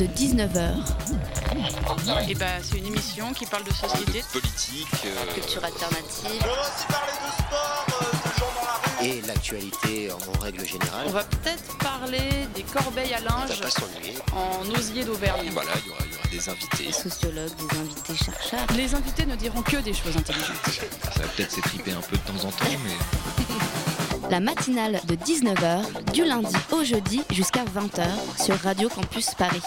de 19h. Et bah, c'est une émission qui parle de société, politique, euh, Culture alternative. On va aussi parler de sport, euh, de gens dans la rue. et l'actualité en règle générale. On va peut-être parler des corbeilles à linge pas en osier d'Auvergne. voilà, il y aura, il y aura des invités. Des sociologues, des invités chercheurs. Les invités ne diront que des choses intelligentes. Ça va peut-être s'étriper un peu de temps en temps, mais La matinale de 19h, du lundi au jeudi jusqu'à 20h sur Radio Campus Paris.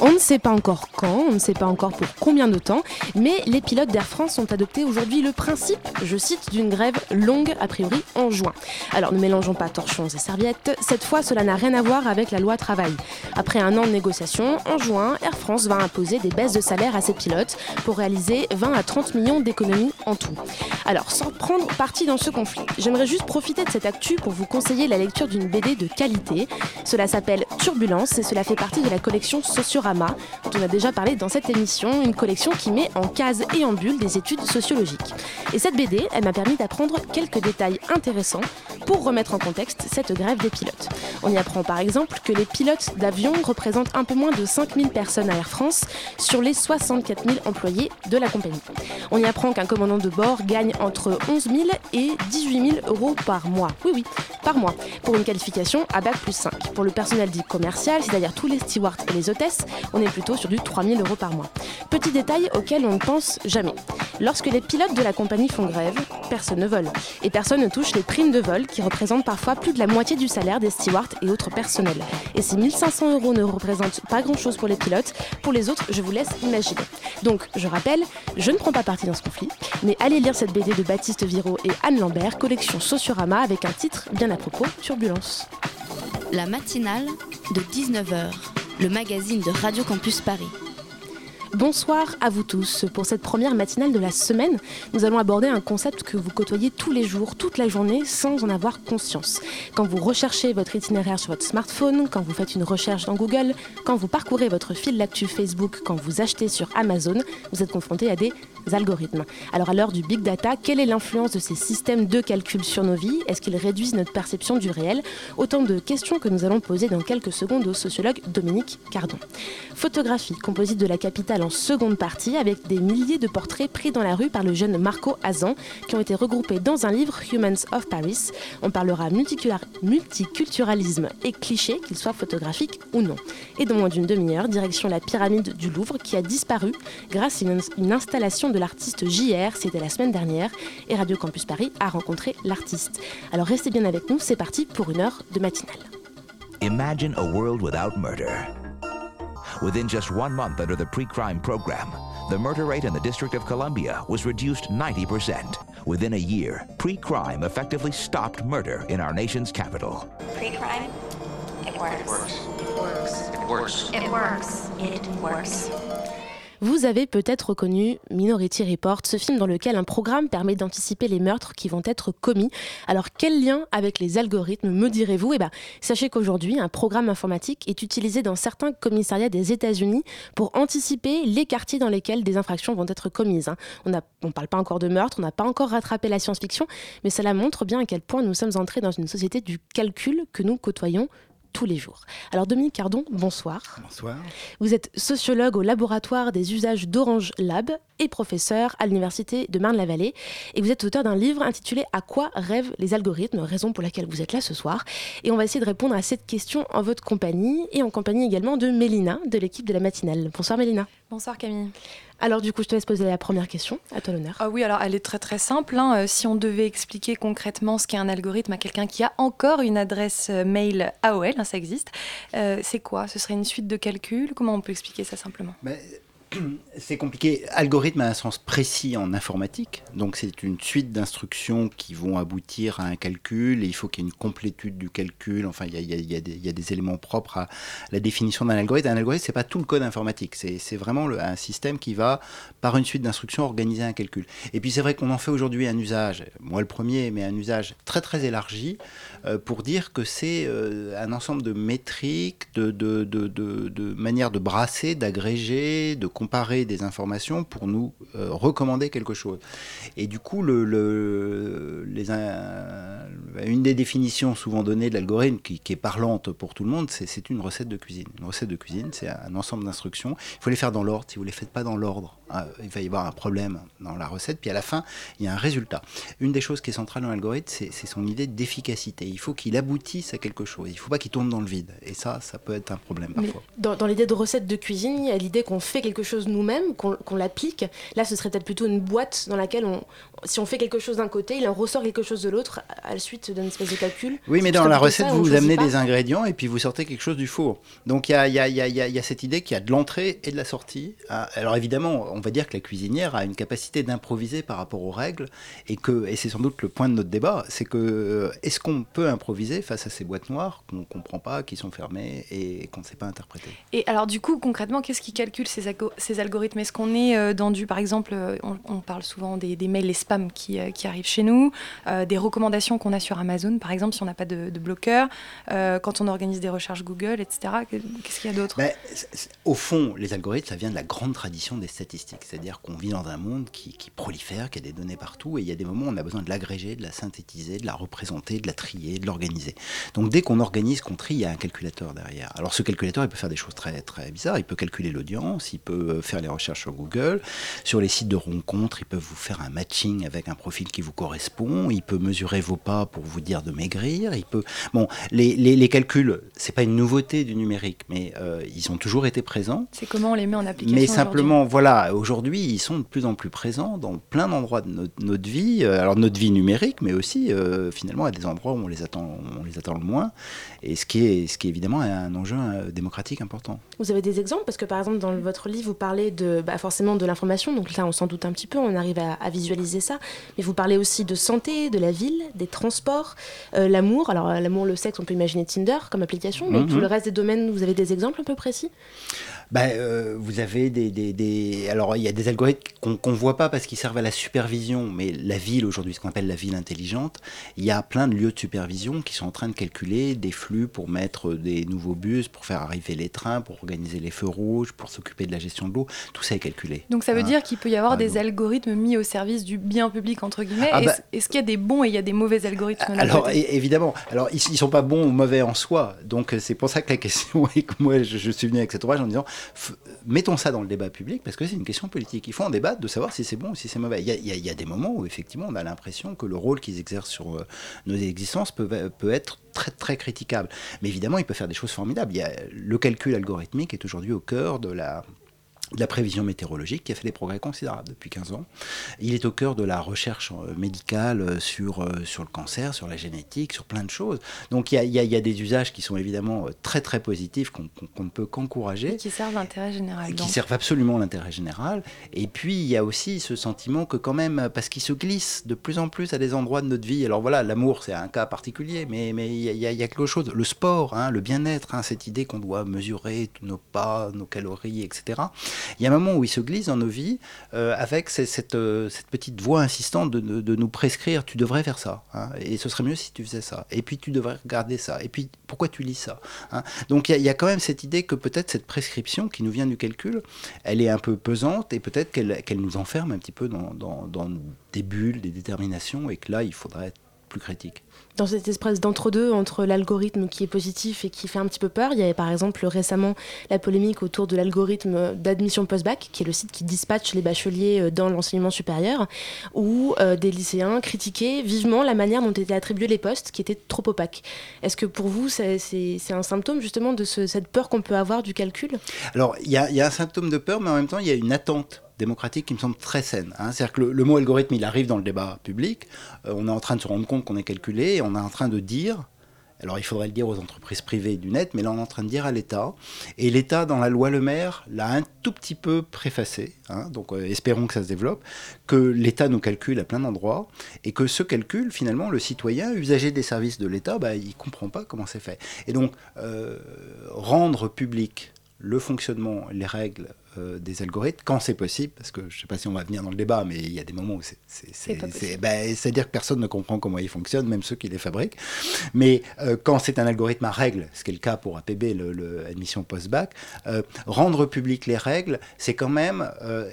On ne sait pas encore quand, on ne sait pas encore pour combien de temps, mais les pilotes d'Air France ont adopté aujourd'hui le principe, je cite, d'une grève longue, a priori en juin. Alors ne mélangeons pas torchons et serviettes, cette fois cela n'a rien à voir avec la loi travail. Après un an de négociations, en juin, Air France va imposer des baisses de salaire à ses pilotes pour réaliser 20 à 30 millions d'économies en tout. Alors sans prendre parti dans ce conflit, j'aimerais juste profiter de cette actu pour vous conseiller la lecture d'une BD de qualité. Cela s'appelle Turbulence et cela fait partie de la collection Dont on a déjà parlé dans cette émission, une collection qui met en case et en bulle des études sociologiques. Et cette BD, elle m'a permis d'apprendre quelques détails intéressants pour remettre en contexte cette grève des pilotes. On y apprend par exemple que les pilotes d'avion représentent un peu moins de 5000 personnes à Air France sur les 64 000 employés de la compagnie. On y apprend qu'un commandant de bord gagne entre 11 000 et 18 000 euros par mois. Oui, oui, par mois, pour une qualification à bac plus 5. Pour le personnel dit commercial, c'est-à-dire tous les stewards et les hôtesses, on est plutôt sur du 3 000 euros par mois. Petit détail auquel on ne pense jamais. Lorsque les pilotes de la compagnie font grève, personne ne vole. Et personne ne touche les primes de vol qui représentent parfois plus de la moitié du salaire des stewards et autres personnels. Et si 1500 euros ne représentent pas grand-chose pour les pilotes, pour les autres, je vous laisse imaginer. Donc, je rappelle, je ne prends pas parti dans ce conflit, mais allez lire cette BD de Baptiste Viro et Anne Lambert, collection Sociorama, avec un titre bien à propos, Turbulence. La matinale de 19h, le magazine de Radio Campus Paris. Bonsoir à vous tous. Pour cette première matinale de la semaine, nous allons aborder un concept que vous côtoyez tous les jours, toute la journée, sans en avoir conscience. Quand vous recherchez votre itinéraire sur votre smartphone, quand vous faites une recherche dans Google, quand vous parcourez votre fil d'actu Facebook, quand vous achetez sur Amazon, vous êtes confronté à des algorithmes. Alors à l'heure du big data, quelle est l'influence de ces systèmes de calcul sur nos vies? Est-ce qu'ils réduisent notre perception du réel? Autant de questions que nous allons poser dans quelques secondes au sociologue Dominique Cardon. Photographie composite de la capitale en seconde partie avec des milliers de portraits pris dans la rue par le jeune Marco Azan qui ont été regroupés dans un livre Humans of Paris. On parlera multiculturalisme et clichés, qu'ils soient photographiques ou non. Et dans moins d'une demi-heure, direction la pyramide du Louvre qui a disparu grâce à une, une de l'artiste JR, c'était la semaine dernière, et Radio Campus Paris a rencontré l'artiste. Alors restez bien avec nous, c'est parti pour une heure de matinale. Imagine a world without murder. Within just one month under the pre crime program, the murder rate in the District of Columbia was reduced 90%. Within a year, pre crime effectively stopped murder in our nation's capital. Pre-crime? It works. It works. It works. It works. Vous avez peut-être reconnu Minority Report, ce film dans lequel un programme permet d'anticiper les meurtres qui vont être commis. Alors quel lien avec les algorithmes me direz-vous? Eh ben, sachez qu'aujourd'hui, un programme informatique est utilisé dans certains commissariats des États-Unis pour anticiper les quartiers dans lesquels des infractions vont être commises. hein. On ne parle pas encore de meurtre, on n'a pas encore rattrapé la science-fiction, mais cela montre bien à quel point nous sommes entrés dans une société du calcul que nous côtoyons tous les jours. Alors Dominique Cardon, bonsoir. Bonsoir. Vous êtes sociologue au laboratoire des usages d'Orange Lab et professeur à l'université de Marne-la-Vallée. Et vous êtes auteur d'un livre intitulé À quoi rêvent les algorithmes? Raison pour laquelle vous êtes là ce soir. Et on va essayer de répondre à cette question en votre compagnie et en compagnie également de Mélina de l'équipe de la matinale. Bonsoir Mélina. Bonsoir Camille. Alors du coup, je te laisse poser la première question. À toi l'honneur. Ah oui, alors elle est très très simple. hein. Euh, si on devait expliquer concrètement ce qu'est un algorithme à quelqu'un qui a encore une adresse euh, mail AOL, hein, ça existe, euh, c'est quoi? Ce serait une suite de calculs? Comment on peut expliquer ça simplement? Mais, c'est compliqué. Algorithme a un sens précis en informatique. Donc, c'est une suite d'instructions qui vont aboutir à un calcul et il faut qu'il y ait une complétude du calcul. Enfin, il y a, des, éléments propres à la définition d'un algorithme. Un algorithme, c'est pas tout le code informatique. C'est vraiment un système qui va, par une suite d'instructions, organiser un calcul. Et puis, c'est vrai qu'on en fait aujourd'hui un usage, moi le premier, mais un usage très très élargi euh, pour dire que c'est euh, un ensemble de métriques, de, de manières de brasser, d'agréger, de comparer des informations pour nous euh, recommander quelque chose. Et du coup, le, le- les, un- une des définitions souvent données de l'algorithme, qui, qui est parlante pour tout le monde, c'est une recette de cuisine. Une recette de cuisine, c'est un ensemble d'instructions. Il faut les faire dans l'ordre. Si vous ne les faites pas dans l'ordre, il va y avoir un problème dans la recette. Puis à la fin, il y a un résultat. Une des choses qui est centrale dans l'algorithme, c'est son idée d'efficacité. Il faut qu'il aboutisse à quelque chose. Il ne faut pas qu'il tourne dans le vide. Et ça, ça peut être un problème Mais parfois. dans, dans l'idée de recette de cuisine, il y a l'idée qu'on fait quelque chose nous-mêmes, qu'on qu'on l'applique. Là, ce serait peut-être plutôt une boîte dans laquelle, on, si on fait quelque chose d'un côté, il en ressort quelque chose de l'autre à la suite d'une espèce de calcul. Oui, mais dans la recette, ça, vous vous amenez pas. des ingrédients et puis vous sortez quelque chose du four. Donc il y a, il y a- il y a- il y a- il y a cette idée qu'il y a de l'entrée et de la sortie. Ah, Alors évidemment, on va dire que la cuisinière a une capacité d'improviser par rapport aux règles et que, et c'est sans doute le point de notre débat, c'est que euh, est-ce qu'on peut improviser face à ces boîtes noires qu'on ne comprend pas, qui sont fermées et qu'on ne sait pas interpréter? Et alors du coup, concrètement, qu'est-ce qui calcule ces, algo- ces algorithmes? Est-ce qu'on est euh, dans du, par exemple, euh, on, on parle souvent des, des mails, les spams qui, euh, qui arrivent chez nous, euh, des recommandations qu'on a sur Amazon, par exemple, si on n'a pas de, bloqueur, euh, quand on organise des recherches Google, etc. Qu'est-ce qu'il y a d'autre? Ben, au fond, les algorithmes, ça vient de la grande tradition des statistiques. C'est-à-dire qu'on vit dans un monde qui, prolifère, qui a des données partout, et il y a des moments où on a besoin de l'agréger, de la synthétiser, de la représenter, de la trier, de l'organiser. Donc dès qu'on organise, qu'on trie, il y a un calculateur derrière. Alors ce calculateur, il peut faire des choses très, très bizarres. Il peut calculer l'audience, il peut faire les recherches sur Google. Sur les sites de rencontres, il peut vous faire un matching avec un profil qui vous correspond. Il peut mesurer vos pas pour vous dire de maigrir. Il peut... Bon, les, les, les calculs, c'est pas une nouveauté du numérique, mais euh, ils ont toujours été présents. C'est comment on les met en application Mais simplement, voilà, aujourd'hui, ils sont de plus en plus présents dans plein d'endroits de notre, notre vie, euh, alors notre vie numérique, mais aussi euh, finalement à des endroits où on les attend, on les attend le moins, et ce qui est, ce qui est évidemment un enjeu démocratique important. Vous avez des exemples? Parce que par exemple, dans votre livre, vous parlez de, bah, forcément de l'information, donc là on s'en doute un petit peu, on arrive à, à visualiser ça, mais vous parlez aussi de santé, de la ville, des transports, euh, l'amour. Alors euh, l'amour, le sexe, on peut imaginer Tinder comme application, mais Mhm. tout le reste des domaines, vous avez des exemples un peu précis? Ben, euh, vous avez des, des- des- Alors, il y a des algorithmes qu'on ne voit pas parce qu'ils servent à la supervision, mais la ville, aujourd'hui, ce qu'on appelle la ville intelligente, il y a plein de lieux de supervision qui sont en train de calculer des flux pour mettre des nouveaux bus, pour faire arriver les trains, pour organiser les feux rouges, pour s'occuper de la gestion de l'eau. Tout ça est calculé. Donc ça veut Hein. dire qu'il peut y avoir Ah, des donc. algorithmes mis au service du bien public, entre guillemets. Ah, bah- Est-ce qu'il y a des bons et il y a des mauvais algorithmes Alors évidemment, alors ils, ils sont pas bons ou mauvais en soi, donc c'est pour ça que la question et que moi je, je suis venu avec cet ouvrage en disant mettons ça dans le débat public parce que c'est une question politique. Il faut en débattre de savoir si c'est bon ou si c'est mauvais. Il y, a, des moments où effectivement on a l'impression que le rôle qu'ils exercent sur euh, nos existences peut, être très très critiquable. Mais évidemment, il peut faire des choses formidables. Y a, le calcul algorithmique est aujourd'hui au cœur de la de la prévision météorologique qui a fait des progrès considérables depuis 15 ans. Il est au cœur de la recherche euh, médicale euh, sur, euh, sur le cancer, sur la génétique, sur plein de choses. Donc il y a, il y a- il y a des usages qui sont évidemment très très positifs qu'on qu'on ne peut qu'encourager. Qui servent l'intérêt général. Qui servent absolument l'intérêt général. Et puis, il y a aussi ce sentiment que quand même, parce qu'il se glisse de plus en plus à des endroits de notre vie, alors voilà, l'amour, c'est un cas particulier, mais mais y a- il y a quelque chose, le sport, hein, le bien-être, hein, cette idée qu'on doit mesurer tous nos pas, nos calories, etc. Il y a un moment où il se glisse dans nos vies euh, avec euh, cette petite voix insistante de, nous prescrire, tu devrais faire ça, hein, et ce serait mieux si tu faisais ça, et puis tu devrais regarder ça, et puis pourquoi tu lis ça hein. Donc il y, a- quand même cette idée que peut-être cette prescription qui nous vient du calcul, elle est un peu pesante, et peut-être qu'elle nous enferme un petit peu dans des bulles, des déterminations, et que là, il faudrait être plus critique. Dans cette espèce d'entre-deux entre l'algorithme qui est positif et qui fait un petit peu peur, il y avait par exemple récemment la polémique autour de l'algorithme d'admission post-bac, qui est le site qui dispatche les bacheliers euh, dans l'enseignement supérieur, où euh, des lycéens critiquaient vivement la manière dont étaient attribués les postes, qui étaient trop opaques. Est-ce que pour vous, c'est un symptôme justement de ce- cette peur qu'on peut avoir du calcul? Alors, il y a un symptôme de peur, mais en même temps, il y a une attente démocratique qui me semble très saine. hein. C'est-à-dire que le, mot algorithme, il arrive dans le débat public. Euh, on est en train de se rendre compte qu'on est calculé on est en train de dire. Alors, il faudrait le dire aux entreprises privées du net, mais là, on est en train de dire à l'État. Et l'État, dans la loi Le Maire, l'a un tout petit peu préfacé. hein. donc, euh, espérons que ça se développe. Que l'État nous calcule à plein d'endroits. Et que ce calcul, finalement, le citoyen, usager des services de l'État, bah, il ne comprend pas comment c'est fait. Et donc, euh, rendre public le fonctionnement, les règles euh, des algorithmes quand c'est possible, parce que je ne sais pas si on va venir dans le débat, mais il y a des moments où c'est, ben, c'est-à-dire que personne ne comprend comment ils fonctionnent, même ceux qui les fabriquent. Mais euh, quand c'est un algorithme à règles, ce qui est le cas pour APB, le, le admission post-bac, euh, rendre public les règles, c'est quand même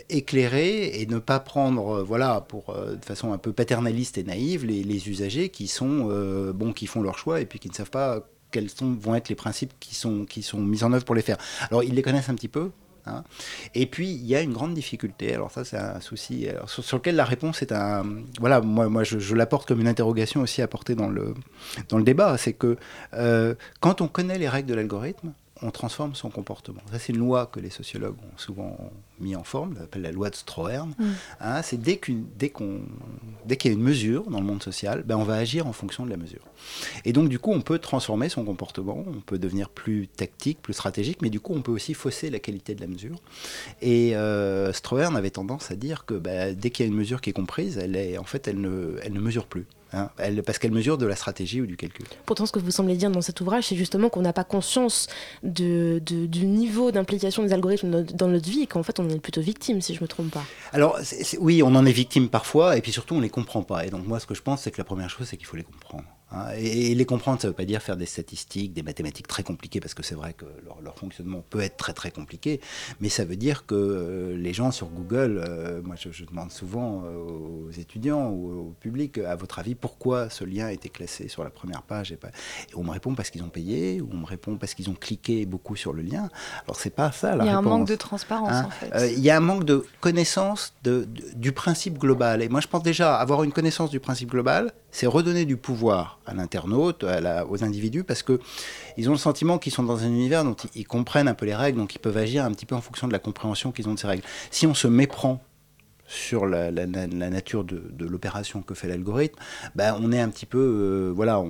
éclairer et ne pas prendre, voilà, pour de façon un peu paternaliste et naïve, les, les usagers qui sont bon, qui font leur choix et puis qui ne savent pas quels sont, vont être les principes qui sont, qui sont mis en œuvre pour les faire. Alors ils les connaissent un petit peu. Hein. Et puis il y a une grande difficulté. Alors ça c'est un souci sur, lequel la réponse est un voilà moi je l'apporte comme une interrogation aussi apportée dans le dans le débat. C'est que euh, quand on connaît les règles de l'algorithme, on transforme son comportement. Ça, c'est une loi que les sociologues ont souvent mis en forme, on appelle la loi de Stroheim. Mm. Hein, c'est dès qu'une- dès qu'on, dès qu'il y a une mesure dans le monde social, ben, on va agir en fonction de la mesure. Et donc, du coup, on peut transformer son comportement, on peut devenir plus tactique, plus stratégique, mais du coup, on peut aussi fausser la qualité de la mesure. Et euh, Stroheim avait tendance à dire que ben, dès qu'il y a une mesure qui est comprise, elle est, en fait, elle ne, elle ne mesure plus. Hein. Elle- parce qu'elle mesure de la stratégie ou du calcul. Pourtant, ce que vous semblez dire dans cet ouvrage, c'est justement qu'on n'a pas conscience de, de- du niveau d'implication des algorithmes dans, dans notre vie et qu'en fait, on est plutôt victime, si je me trompe pas. Alors, oui, on en est victime parfois, et puis surtout, on les comprend pas. Et donc, moi, ce que je pense, c'est que la première chose, c'est qu'il faut les comprendre. Hein. Et, les comprendre, ça veut pas dire faire des statistiques, des mathématiques très compliquées, parce que c'est vrai que leur, leur fonctionnement peut être très très compliqué, mais ça veut dire que euh, les gens sur Google, euh, moi, je, je demande souvent euh, aux étudiants ou au public, à votre avis, pourquoi ce lien a été classé sur la première page et, pas... et on me répond parce qu'ils ont payé, ou on me répond parce qu'ils ont cliqué beaucoup sur le lien. Alors, c'est pas ça la Il y a un manque de transparence Hein, en fait. euh, Il y a un manque de connaissance de- de- du principe global. Et moi, je pense déjà avoir une connaissance du principe global, c'est redonner du pouvoir à l'internaute, aux individus, parce que ils ont le sentiment qu'ils sont dans un univers dont ils, ils comprennent un peu les règles, donc ils peuvent agir un petit peu en fonction de la compréhension qu'ils ont de ces règles. Si on se méprend sur la, la- la- la nature de, de l'opération que fait l'algorithme, ben, on est un petit peu, euh, voilà, on,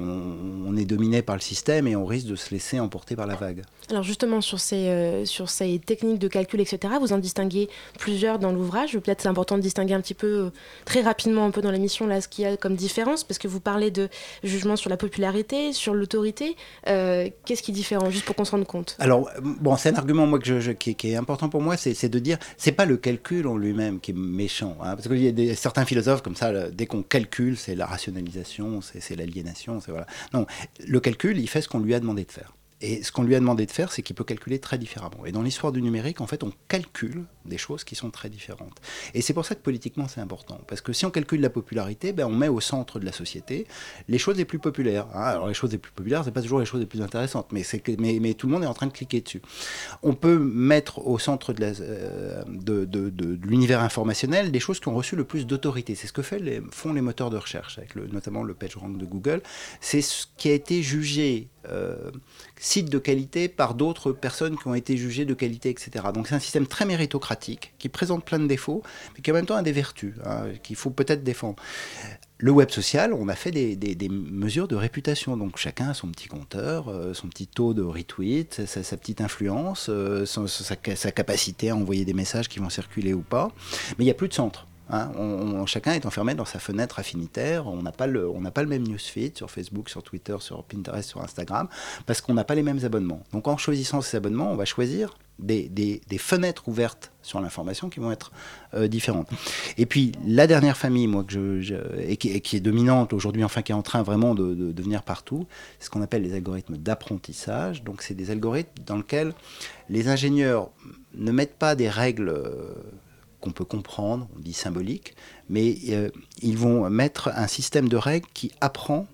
on est dominé par le système et on risque de se laisser emporter par la vague. Alors justement, sur ces, euh, sur ces techniques de calcul, etc., vous en distinguez plusieurs dans l'ouvrage. Peut-être c'est important de distinguer un petit peu, euh, très rapidement un peu dans l'émission, là, ce qu'il y a comme différence, parce que vous parlez de jugement sur la popularité, sur l'autorité. Qu'est-ce qui est différent, juste pour qu'on se rende compte? Alors, bon, c'est un argument moi, que je, je- qui, est- qui est important pour moi, c'est c'est de dire, c'est pas le calcul en lui-même qui est hein, parce qu'il y a des, certains philosophes comme ça, dès qu'on calcule, c'est la rationalisation, c'est c'est l'aliénation. c'est Voilà. Non, le calcul, il fait ce qu'on lui a demandé de faire. Et ce qu'on lui a demandé de faire, c'est qu'il peut calculer très différemment. Et dans l'histoire du numérique, en fait, on calcule des choses qui sont très différentes. Et c'est pour ça que politiquement, c'est important. Parce que si on calcule la popularité, ben, on met au centre de la société les choses les plus populaires. hein. Alors, les choses les plus populaires, c'est pas toujours les choses les plus intéressantes, mais, mais, mais tout le monde est en train de cliquer dessus. On peut mettre au centre de euh, l'univers informationnel des choses qui ont reçu le plus d'autorité. C'est ce que font les moteurs de recherche, avec notamment le PageRank de Google. C'est ce qui a été jugé euh, site de qualité par d'autres personnes qui ont été jugées de qualité, etc. Donc c'est un système très méritocratique qui présente plein de défauts, mais qui en même temps a des vertus hein, qu'il faut peut-être défendre. Le web social, on a fait des, mesures de réputation. Donc chacun a son petit compteur, euh, son petit taux de retweet, sa, petite influence, euh, sa, sa capacité à envoyer des messages qui vont circuler ou pas. Mais il n'y a plus de centre. Hein. On- chacun est enfermé dans sa fenêtre affinitaire. On n'a pas le, pas le même newsfeed sur Facebook, sur Twitter, sur Pinterest, sur Instagram, parce qu'on n'a pas les mêmes abonnements. Donc en choisissant ces abonnements, on va choisir des, des- des fenêtres ouvertes sur l'information qui vont être euh, différentes. Et puis la dernière famille, moi, que je, je- et, qui, et qui est dominante aujourd'hui, enfin qui est en train vraiment de, de, de venir partout, c'est ce qu'on appelle les algorithmes d'apprentissage. Donc c'est des algorithmes dans lesquels les ingénieurs ne mettent pas des règles euh, qu'on peut comprendre, on dit symboliques, mais euh, ils vont mettre un système de règles qui apprend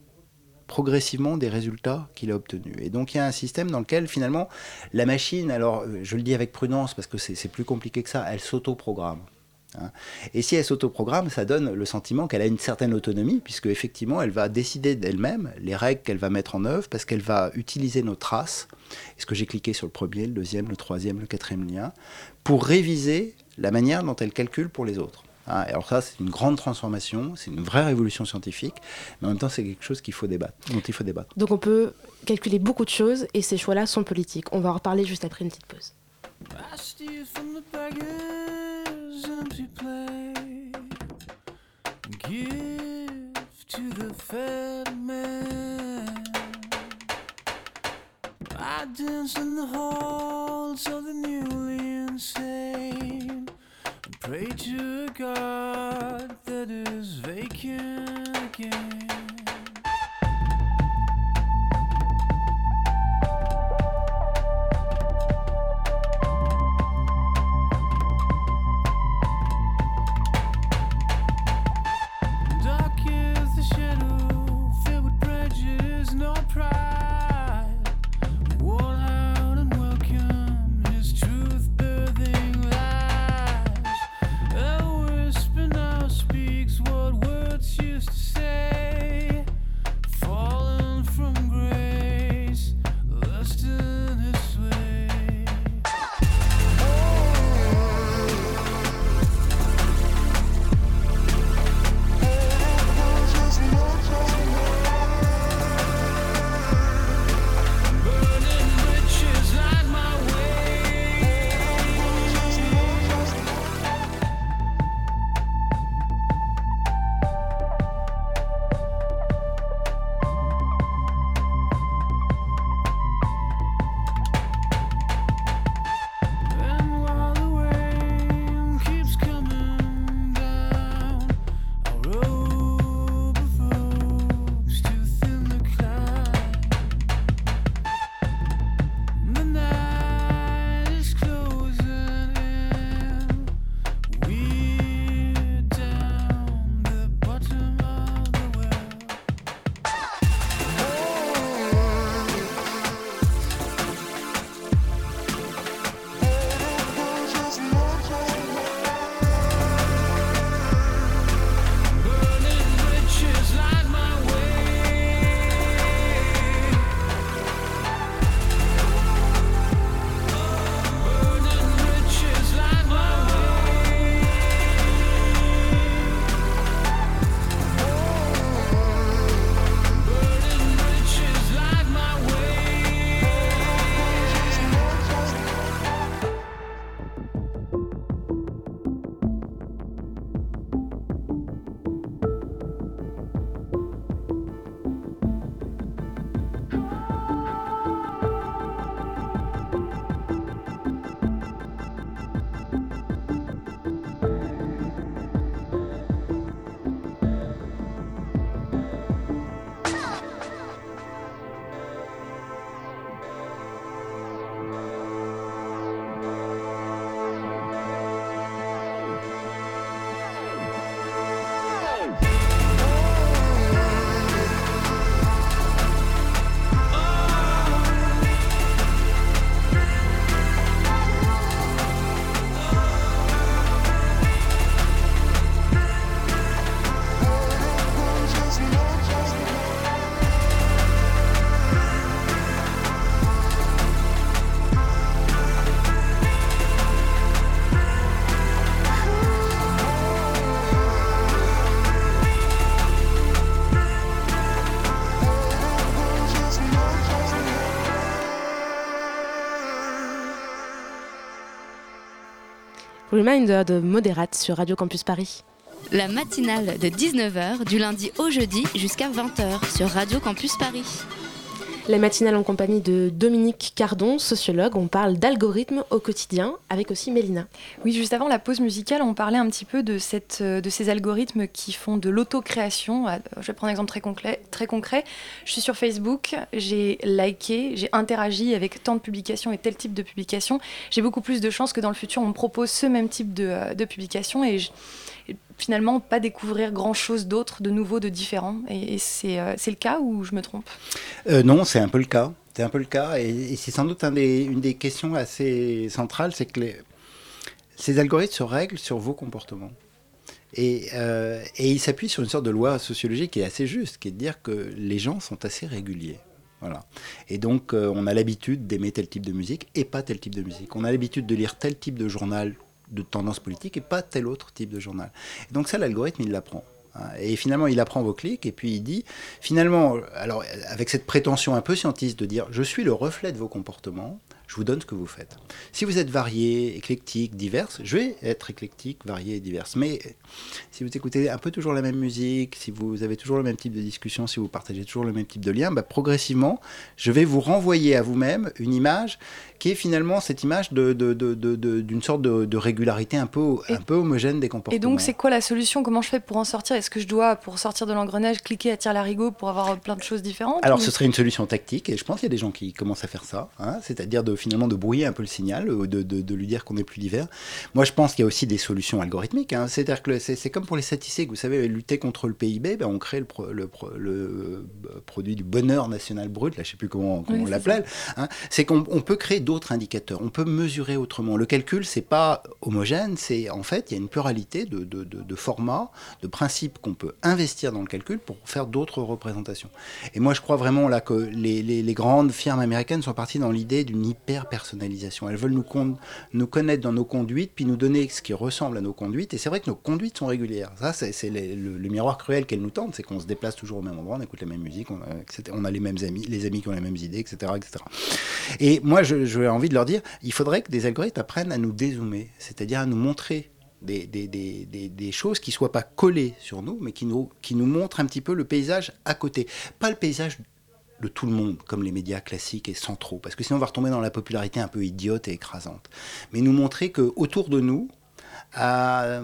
progressivement des résultats qu'il a obtenus. Et donc il y a un système dans lequel finalement la machine, alors euh, je le dis avec prudence parce que c'est c'est plus compliqué que ça, elle s'autoprogramme. hein. Et si elle s'autoprogramme, ça donne le sentiment qu'elle a une certaine autonomie, puisque effectivement, elle va décider d'elle-même les règles qu'elle va mettre en œuvre, parce qu'elle va utiliser nos traces, est-ce que j'ai cliqué sur le premier, le deuxième, le troisième, le quatrième lien, pour réviser la manière dont elle calcule pour les autres. Et alors ça, c'est une grande transformation, c'est une vraie révolution scientifique, mais en même temps, c'est quelque chose qu'il faut débattre, dont il faut débattre. Donc on peut calculer beaucoup de choses et ces choix-là sont politiques. On va en reparler juste après une petite pause. I steal from the beggar's empty plate and give to the fat man. I dance in the halls of the newly insane. Pray to God that is vacant again. Reminder de Modérate sur Radio Campus Paris. La matinale de 19h du lundi au jeudi jusqu'à 20h sur Radio Campus Paris. La matinale en compagnie de Dominique Cardon, sociologue. On parle d'algorithmes au quotidien avec aussi Mélina. Oui, juste avant la pause musicale, on parlait un petit peu de, euh, ces algorithmes qui font de l'autocréation. Ah, Je vais prendre un exemple très concret, très concret. Je suis sur Facebook, j'ai liké, j'ai interagi avec tant de publications et tel type de publications. J'ai beaucoup plus de chances que dans le futur, on me propose ce même type de, euh, de publication et finalement pas découvrir grand-chose d'autre, de nouveau, de différent. Et, euh, c'est le cas ou je me trompe? Euh, non, c'est un peu le cas. C'est un peu le cas, et, c'est sans doute une des questions assez centrales, c'est que ces algorithmes se règlent sur vos comportements. Et, euh, et ils s'appuient sur une sorte de loi sociologique qui est assez juste, qui est de dire que les gens sont assez réguliers. Voilà. Et donc, on a l'habitude d'aimer tel type de musique et pas tel type de musique. On a l'habitude de lire tel type de journal de tendance politique et pas tel autre type de journal. Et donc ça, l'algorithme, il l'apprend. hein. Et finalement, il apprend vos clics et puis il dit, finalement, alors avec cette prétention un peu scientiste de dire, je suis le reflet de vos comportements, je vous donne ce que vous faites. Si vous êtes varié, éclectique, diverse, je vais être éclectique, varié et diverse. Mais si vous écoutez un peu toujours la même musique, si vous avez toujours le même type de discussion, si vous partagez toujours le même type de lien, bah, progressivement, je vais vous renvoyer à vous-même une image qui est finalement cette image d'une de, de, de, sorte de, régularité un peu, un peu homogène des comportements. Et donc, c'est quoi la solution? Comment je fais pour en sortir? Est-ce que je dois, pour sortir de l'engrenage, cliquer à tire larigot pour avoir plein de choses différentes? Alors, ce serait une solution tactique, et je pense qu'il y a des gens qui commencent à faire ça, hein, c'est-à-dire de finalement de brouiller un peu le signal, euh, de, lui dire qu'on est plus divers. Moi, je pense qu'il y a aussi des solutions algorithmiques. Hein. c'est-à-dire que c'est comme pour les statistiques. Vous savez, lutter contre le PIB, ben, on crée le, le, le, euh, produit du bonheur national brut, là, je ne sais plus comment, on l'appelle. Hein. c'est qu'on peut créer d'autres indicateurs on peut mesurer autrement. Le calcul, c'est pas homogène, c'est en fait, il y a une pluralité de, de, formats, de principes qu'on peut investir dans le calcul pour faire d'autres représentations. Et moi, je crois vraiment là que les, grandes firmes américaines sont parties dans l'idée d'une hyper-personnalisation. Elles veulent nous, connaître dans nos conduites, puis nous donner ce qui ressemble à nos conduites. Et c'est vrai que nos conduites sont régulières. Ça, c'est le, miroir cruel qu'elles nous tendent, c'est qu'on se déplace toujours au même endroit, on écoute la même musique, on a, les mêmes amis, les amis qui ont les mêmes idées, etc. etc. Et moi, j'ai envie de leur dire, il faudrait que des algorithmes apprennent à nous dézoomer, c'est-à-dire à nous montrer des, choses qui ne soient pas collées sur nous, mais qui nous, qui nous montrent un petit peu le paysage à côté. Pas le paysage de tout le monde, comme les médias classiques et centraux, parce que sinon on va retomber dans la popularité un peu idiote et écrasante. Mais nous montrer que autour de nous, à,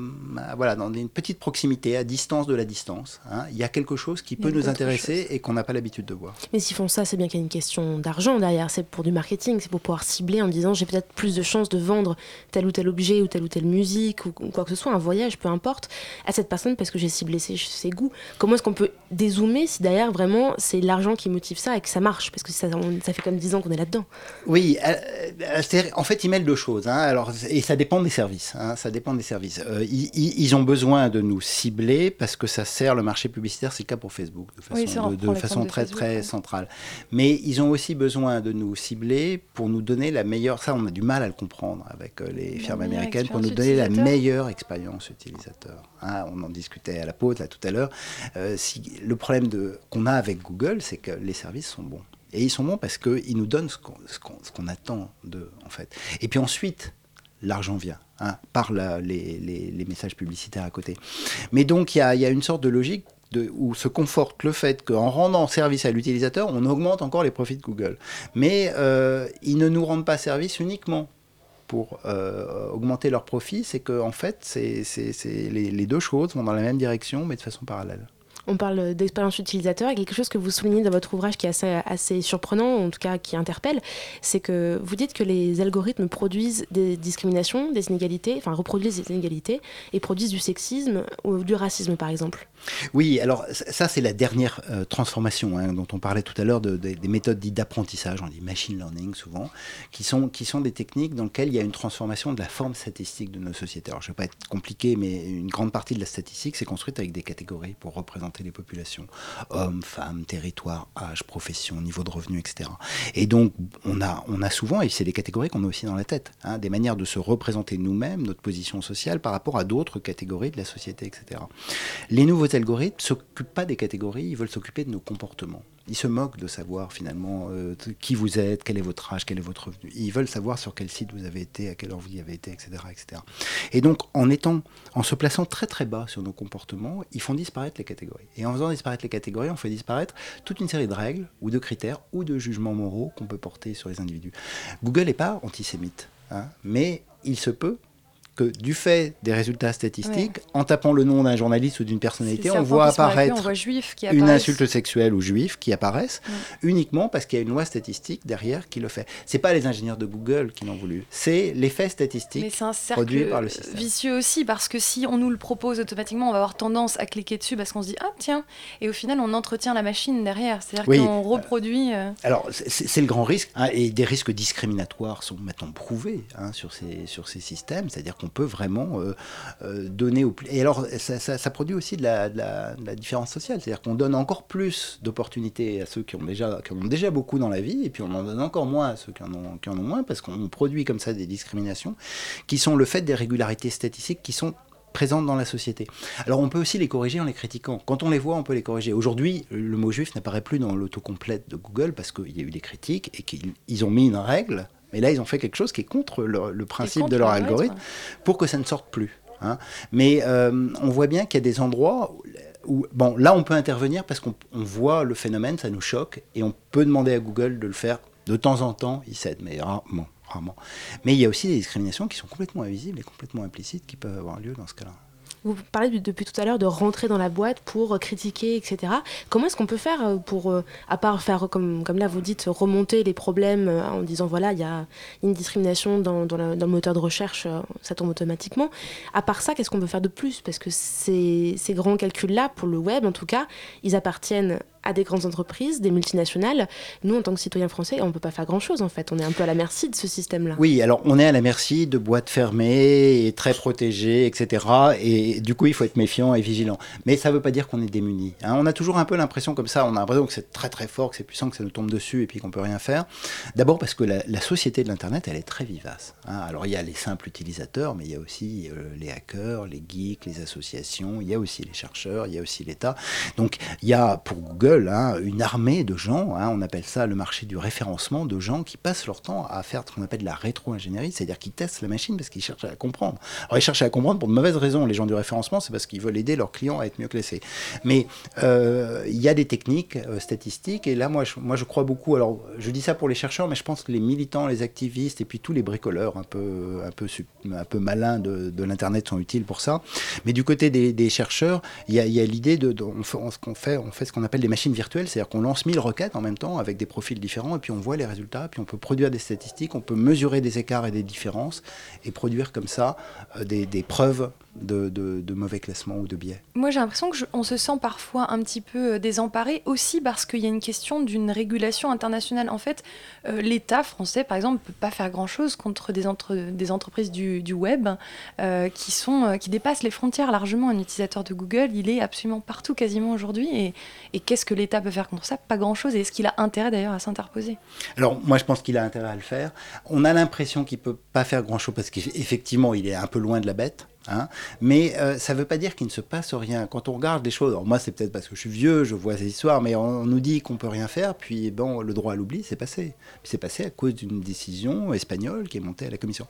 voilà, dans une petite proximité, à distance de la distance. Hein, il y a quelque chose qui peut nous intéresser et qu'on n'a pas l'habitude de voir. Mais s'ils font ça, c'est bien qu'il y a une question d'argent derrière. C'est pour du marketing, c'est pour pouvoir cibler en disant j'ai peut-être plus de chances de vendre tel ou tel objet ou telle ou telle musique ou, quoi que ce soit, un voyage, peu importe, à cette personne parce que j'ai ciblé ses, ses, goûts. Comment est-ce qu'on peut dézoomer si derrière vraiment c'est l'argent qui motive ça et que ça marche? Parce que ça, ça fait comme 10 ans qu'on est là-dedans. Oui, euh, euh, en fait, ils mêlent deux choses. Hein, alors, et ça dépend des services. Hein, ça dépend des services. Euh, ils, ont besoin de nous cibler parce que ça sert le marché publicitaire, c'est le cas pour Facebook, de façon, de, façon très très centrale. Mais ils ont aussi besoin de nous cibler pour nous donner la meilleure, ça on a du mal à le comprendre avec euh, les firmes américaines, pour nous donner la meilleure expérience utilisateur. Hein, on en discutait à la pause là tout à l'heure. Euh, si, le problème qu'on a avec Google, c'est que les services sont bons. Et ils sont bons parce qu'ils nous donnent ce qu'on attend d'eux, en fait. Et puis ensuite, l'argent vient hein, par les, messages publicitaires à côté. Mais donc il y a, une sorte de logique où se conforte le fait qu'en rendant service à l'utilisateur, on augmente encore les profits de Google. Mais euh, ils ne nous rendent pas service uniquement pour euh, augmenter leurs profits, c'est qu'en en fait, c'est, les deux choses vont dans la même direction, mais de façon parallèle on parle d'expérience utilisateur quelque chose que vous soulignez dans votre ouvrage qui est assez, surprenant, en tout cas qui interpelle, c'est que vous dites que les algorithmes produisent des discriminations, des inégalités, enfin reproduisent des inégalités et produisent du sexisme ou du racisme par exemple. Oui, alors ça c'est la dernière euh, transformation hein, dont on parlait tout à l'heure de, des méthodes dites d'apprentissage, on dit machine learning souvent, qui sont, des techniques dans lesquelles il y a une transformation de la forme statistique de nos sociétés. Alors je ne vais pas être compliqué, mais une grande partie de la statistique c'est construite avec des catégories pour représenter les populations, hommes, femmes, territoire, âge, profession, niveau de revenu, etc. Et donc on a, on a souvent, et c'est des catégories qu'on a aussi dans la tête, hein, des manières de se représenter nous-mêmes, notre position sociale par rapport à d'autres catégories de la société, etc. Les nouveaux algorithmes ne s'occupent pas des catégories, ils veulent s'occuper de nos comportements. Ils se moquent de savoir finalement euh, qui vous êtes, quel est votre âge, quel est votre revenu. Ils veulent savoir sur quel site vous avez été, à quelle heure vous y avez été, etc., etc. Et donc, en étant, en se plaçant très très bas sur nos comportements, ils font disparaître les catégories. Et en faisant disparaître les catégories, on fait disparaître toute une série de règles ou de critères ou de jugements moraux qu'on peut porter sur les individus. Google n'est pas antisémite, hein, mais il se peut que du fait des résultats statistiques, en tapant le nom d'un journaliste ou d'une personnalité, on voit apparaître une insulte sexuelle ou juif qui apparaissent uniquement parce qu'il y a une loi statistique derrière qui le fait. C'est pas les ingénieurs de Google qui l'ont voulu, c'est l'effet statistique produit par le système. vicieux aussi parce que si on nous le propose automatiquement, on va avoir tendance à cliquer dessus parce qu'on se dit ah tiens et au final on entretient la machine derrière, c'est-à-dire qu'on reproduit. Euh, Alors c'est le grand risque hein, et des risques discriminatoires sont maintenant prouvés hein, sur ces sur ces systèmes, c'est-à-dire qu'on on peut vraiment euh, euh, donner au plus. Et alors, ça, produit aussi de la, différence sociale, c'est-à-dire qu'on donne encore plus d'opportunités à ceux qui ont, déjà, qui ont déjà beaucoup dans la vie, et puis on en donne encore moins à ceux qui en ont, qui en ont moins, parce qu'on produit comme ça des discriminations qui sont le fait des régularités statistiques qui sont présentes dans la société. Alors on peut aussi les corriger en les critiquant. Quand on les voit, on peut les corriger. Aujourd'hui, le mot juif n'apparaît plus dans l'autocomplète de Google parce qu'il y a eu des critiques et qu'ils ont mis une règle Mais là, ils ont fait quelque chose qui est contre le, le principe contre de leur algorithme pour que ça ne sorte plus. hein. Mais euh, on voit bien qu'il y a des endroits où, bon, là, on peut intervenir parce qu'on on voit le phénomène, ça nous choque, et on peut demander à Google de le faire de temps en temps, il cède, mais rarement. rarement. Mais il y a aussi des discriminations qui sont complètement invisibles et complètement implicites qui peuvent avoir lieu dans ce cas-là. Vous parlez de- depuis tout à l'heure de rentrer dans la boîte pour euh, critiquer, etc. Comment est-ce qu'on peut faire euh, pour, euh, à part faire, comme, comme là vous dites, remonter les problèmes en disant voilà, il y a une discrimination dans, le moteur de recherche, ça tombe automatiquement. À part ça, qu'est-ce qu'on peut faire de plus? Parce que ces, ces grands calculs-là, pour le web en tout cas, ils appartiennent à des grandes entreprises, des multinationales. Nous, en tant que citoyens français, on ne peut pas faire grand-chose en fait. On est un peu à la merci de ce système-là. Oui, alors on est à la merci de boîtes fermées et très protégées, etc. Et du coup, il faut être méfiant et vigilant. Mais ça ne veut pas dire qu'on est démuni. hein. On a toujours un peu l'impression comme ça, on a l'impression que c'est très très fort, que c'est puissant, que ça nous tombe dessus et puis qu'on peut rien faire. D'abord parce que la, la société de l'Internet, elle est très vivace. hein. Alors il y a les simples utilisateurs, mais il y a aussi euh, les hackers, les geeks, les associations, il y a aussi les chercheurs, il y a aussi l'État. Donc il y a pour Google une armée de gens, hein, on appelle ça le marché du référencement, de gens qui passent leur temps à faire ce qu'on appelle de la rétro-ingénierie, c'est-à-dire qu'ils testent la machine parce qu'ils cherchent à la comprendre. Alors ils cherchent à la comprendre pour de mauvaises raisons. Les gens du référencement, c'est parce qu'ils veulent aider leurs clients à être mieux classés. Mais euh, il y a des techniques euh, statistiques, et là, moi je, crois beaucoup. Alors, je dis ça pour les chercheurs, mais je pense que les militants, les activistes, et puis tous les bricoleurs un peu, malins de, l'Internet sont utiles pour ça. Mais du côté des, chercheurs, il y a, l'idée de, de- on fait, on- ce qu'on fait, on fait ce qu'on appelle des machines virtuelles, c'est-à-dire qu'on lance 1000 requêtes en même temps avec des profils différents, et puis on voit les résultats, puis on peut produire des statistiques, on peut mesurer des écarts et des différences, et produire comme ça euh, des preuves de, de- de mauvais classement ou de biais. Moi, j'ai l'impression qu'on se sent parfois un petit peu euh, désemparé aussi parce qu'il y a une question d'une régulation internationale. En fait, euh, l'État français, par exemple, ne peut pas faire grand-chose contre des, entre- des entreprises du, du web euh, qui, sont, qui dépassent les frontières largement. Un utilisateur de Google, il est absolument partout quasiment aujourd'hui. Et, et qu'est-ce que l'État peut faire contre ça? Pas grand-chose. Et est-ce qu'il a intérêt d'ailleurs à s'interposer? Alors, moi, je pense qu'il a intérêt à le faire. On a l'impression qu'il peut pas faire grand-chose parce qu'effectivement, il est un peu loin de la bête. Hein. Mais euh, ça ne veut pas dire qu'il ne se passe rien. Quand on regarde les choses, alors moi, c'est peut-être parce que je suis vieux, je vois ces histoires, mais on, nous dit qu'on peut rien faire, puis bon, le droit à l'oubli, c'est passé. C'est passé à cause d'une décision espagnole qui est montée à la Commission.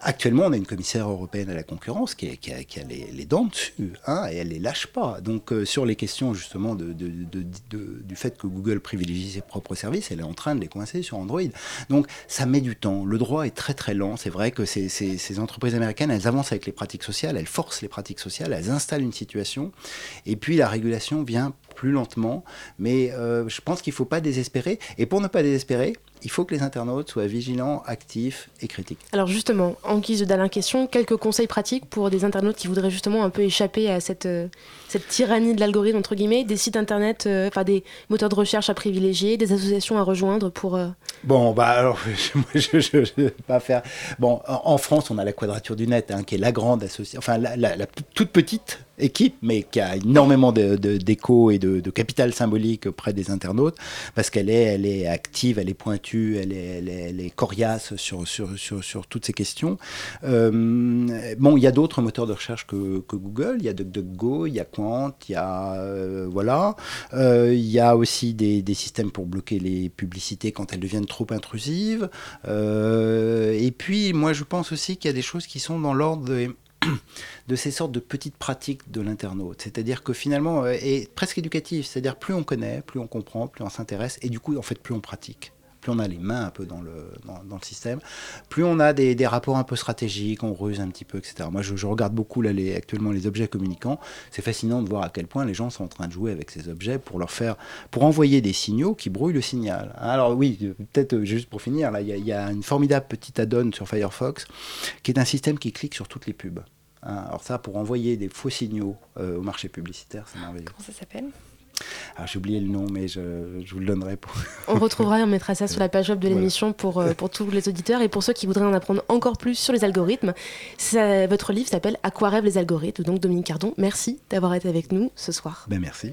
Actuellement, on a une commissaire européenne à la concurrence qui, a, les, dents dessus, hein, et elle les lâche pas. Donc, euh, sur les questions justement du fait que Google privilégie ses propres services, elle est en train de les coincer sur Android. Donc, ça met du temps. Le droit est très très lent. C'est vrai que ces, ces- ces entreprises américaines, elles avancent avec les pratiques sociales, elles forcent les pratiques sociales, elles installent une situation, et puis la régulation vient plus lentement. Mais euh, je pense qu'il ne faut pas désespérer. Et pour ne pas désespérer, il faut que les internautes soient vigilants, actifs et critiques. Alors justement, en guise de dernière question, quelques conseils pratiques pour des internautes qui voudraient justement un peu échapper à cette, euh, cette tyrannie de l'algorithme, entre guillemets, des sites internet, euh, enfin des moteurs de recherche à privilégier, des associations à rejoindre pour... euh, Bon, bah alors, je, je vais pas faire. Bon, en, en France, on a la Quadrature du Net, hein, qui est la grande association, enfin la, la- la toute petite équipe, mais qui a énormément d'écho et de, de capital symbolique auprès des internautes, parce qu'elle est, elle est active, elle est pointue, elle est, elle coriace sur, toutes ces questions. Euh, bon, il y a d'autres moteurs de recherche que, Google, il y a DuckDuckGo, il y a Quant, il y a euh, voilà, Euh, il y a aussi des, systèmes pour bloquer les publicités quand elles deviennent trop intrusives. Et puis, moi, je pense aussi qu'il y a des choses qui sont dans l'ordre des- de ces sortes de petites pratiques de l'internaute. C'est-à-dire que finalement, est presque éducatif. C'est-à-dire plus on connaît, plus on comprend, plus on s'intéresse, et du coup, en fait, plus on pratique. Plus on a les mains un peu dans le, dans, le système, plus on a des, des rapports un peu stratégiques, on ruse un petit peu, etc. Moi, je, regarde beaucoup là, les, actuellement les objets communicants. C'est fascinant de voir à quel point les gens sont en train de jouer avec ces objets pour leur faire, pour envoyer des signaux qui brouillent le signal. Alors oui, euh, peut-être euh, juste pour finir, là, il y, a- il y a une formidable petite add-on sur Firefox qui est un système qui clique sur toutes les pubs. Hein, alors ça, pour envoyer des faux signaux euh, au marché publicitaire, c'est merveilleux. Comment ça s'appelle? Alors j'ai oublié le nom, mais je, je vous le donnerai pour. On retrouvera et on mettra ça sur la page web de Voilà. l'émission pour, euh, pour tous les auditeurs et pour ceux qui voudraient en apprendre encore plus sur les algorithmes. Ça- votre livre s'appelle À quoi rêvent les algorithmes? Donc Dominique Cardon, merci d'avoir été avec nous ce soir. Ben merci.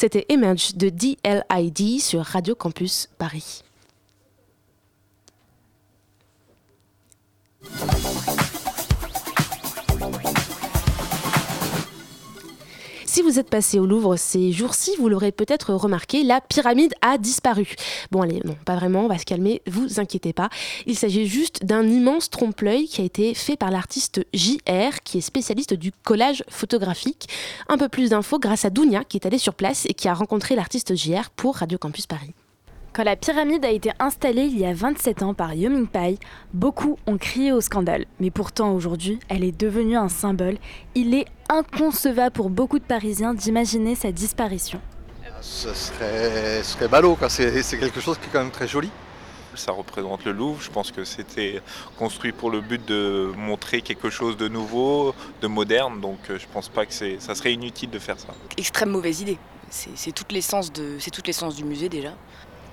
C'était Emerge de DLID sur Radio Campus Paris. Vous êtes passé au Louvre ces jours-ci, vous l'aurez peut-être remarqué, la pyramide a disparu. Bon allez, non, pas vraiment, on va se calmer, vous inquiétez pas. Il s'agit juste d'un immense trompe-l'œil qui a été fait par l'artiste JR, qui est spécialiste du collage photographique. Un peu plus d'infos grâce à Dounia, qui est allée sur place et qui a rencontré l'artiste JR pour Radio Campus Paris. Quand la pyramide a été installée il y a 27 ans par Yoming Pai, beaucoup ont crié au scandale. Mais pourtant aujourd'hui, elle est devenue un symbole. Il est inconcevable pour beaucoup de Parisiens d'imaginer sa disparition. Ce serait, ce serait ballot, quoi. C'est, quelque chose qui est quand même très joli. Ça représente le Louvre. Je pense que c'était construit pour le but de montrer quelque chose de nouveau, de moderne. Donc euh, je pense pas que ça serait inutile de faire ça. Extrême mauvaise idée. C'est, c'est toute l'essence de, c'est toute l'essence du musée déjà.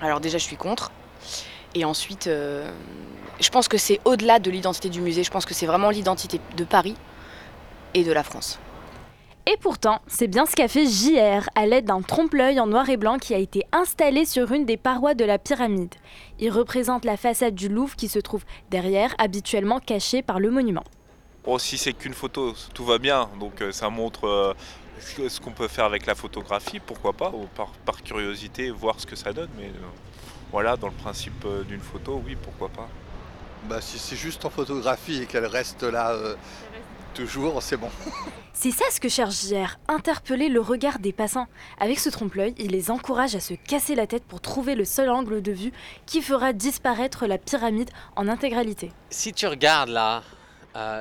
Alors déjà, je suis contre. Et ensuite, euh, je pense que c'est au-delà de l'identité du musée. Je pense que c'est vraiment l'identité de Paris et de la France. Et pourtant, c'est bien ce qu'a fait JR à l'aide d'un trompe-l'œil en noir et blanc qui a été installé sur une des parois de la pyramide. Il représente la façade du Louvre qui se trouve derrière, habituellement cachée par le monument. Bon, si c'est qu'une photo, tout va bien. Donc euh, ça montre euh, ce qu'on peut faire avec la photographie, pourquoi pas, ou par, par curiosité, voir ce que ça donne. Mais euh, voilà, dans le principe euh, d'une photo, oui, pourquoi pas. Bah, si c'est juste en photographie et qu'elle reste là euh, toujours, c'est bon. C'est ça ce que cherche JR, interpeller le regard des passants. Avec ce trompe-l'œil, il les encourage à se casser la tête pour trouver le seul angle de vue qui fera disparaître la pyramide en intégralité. Si tu regardes là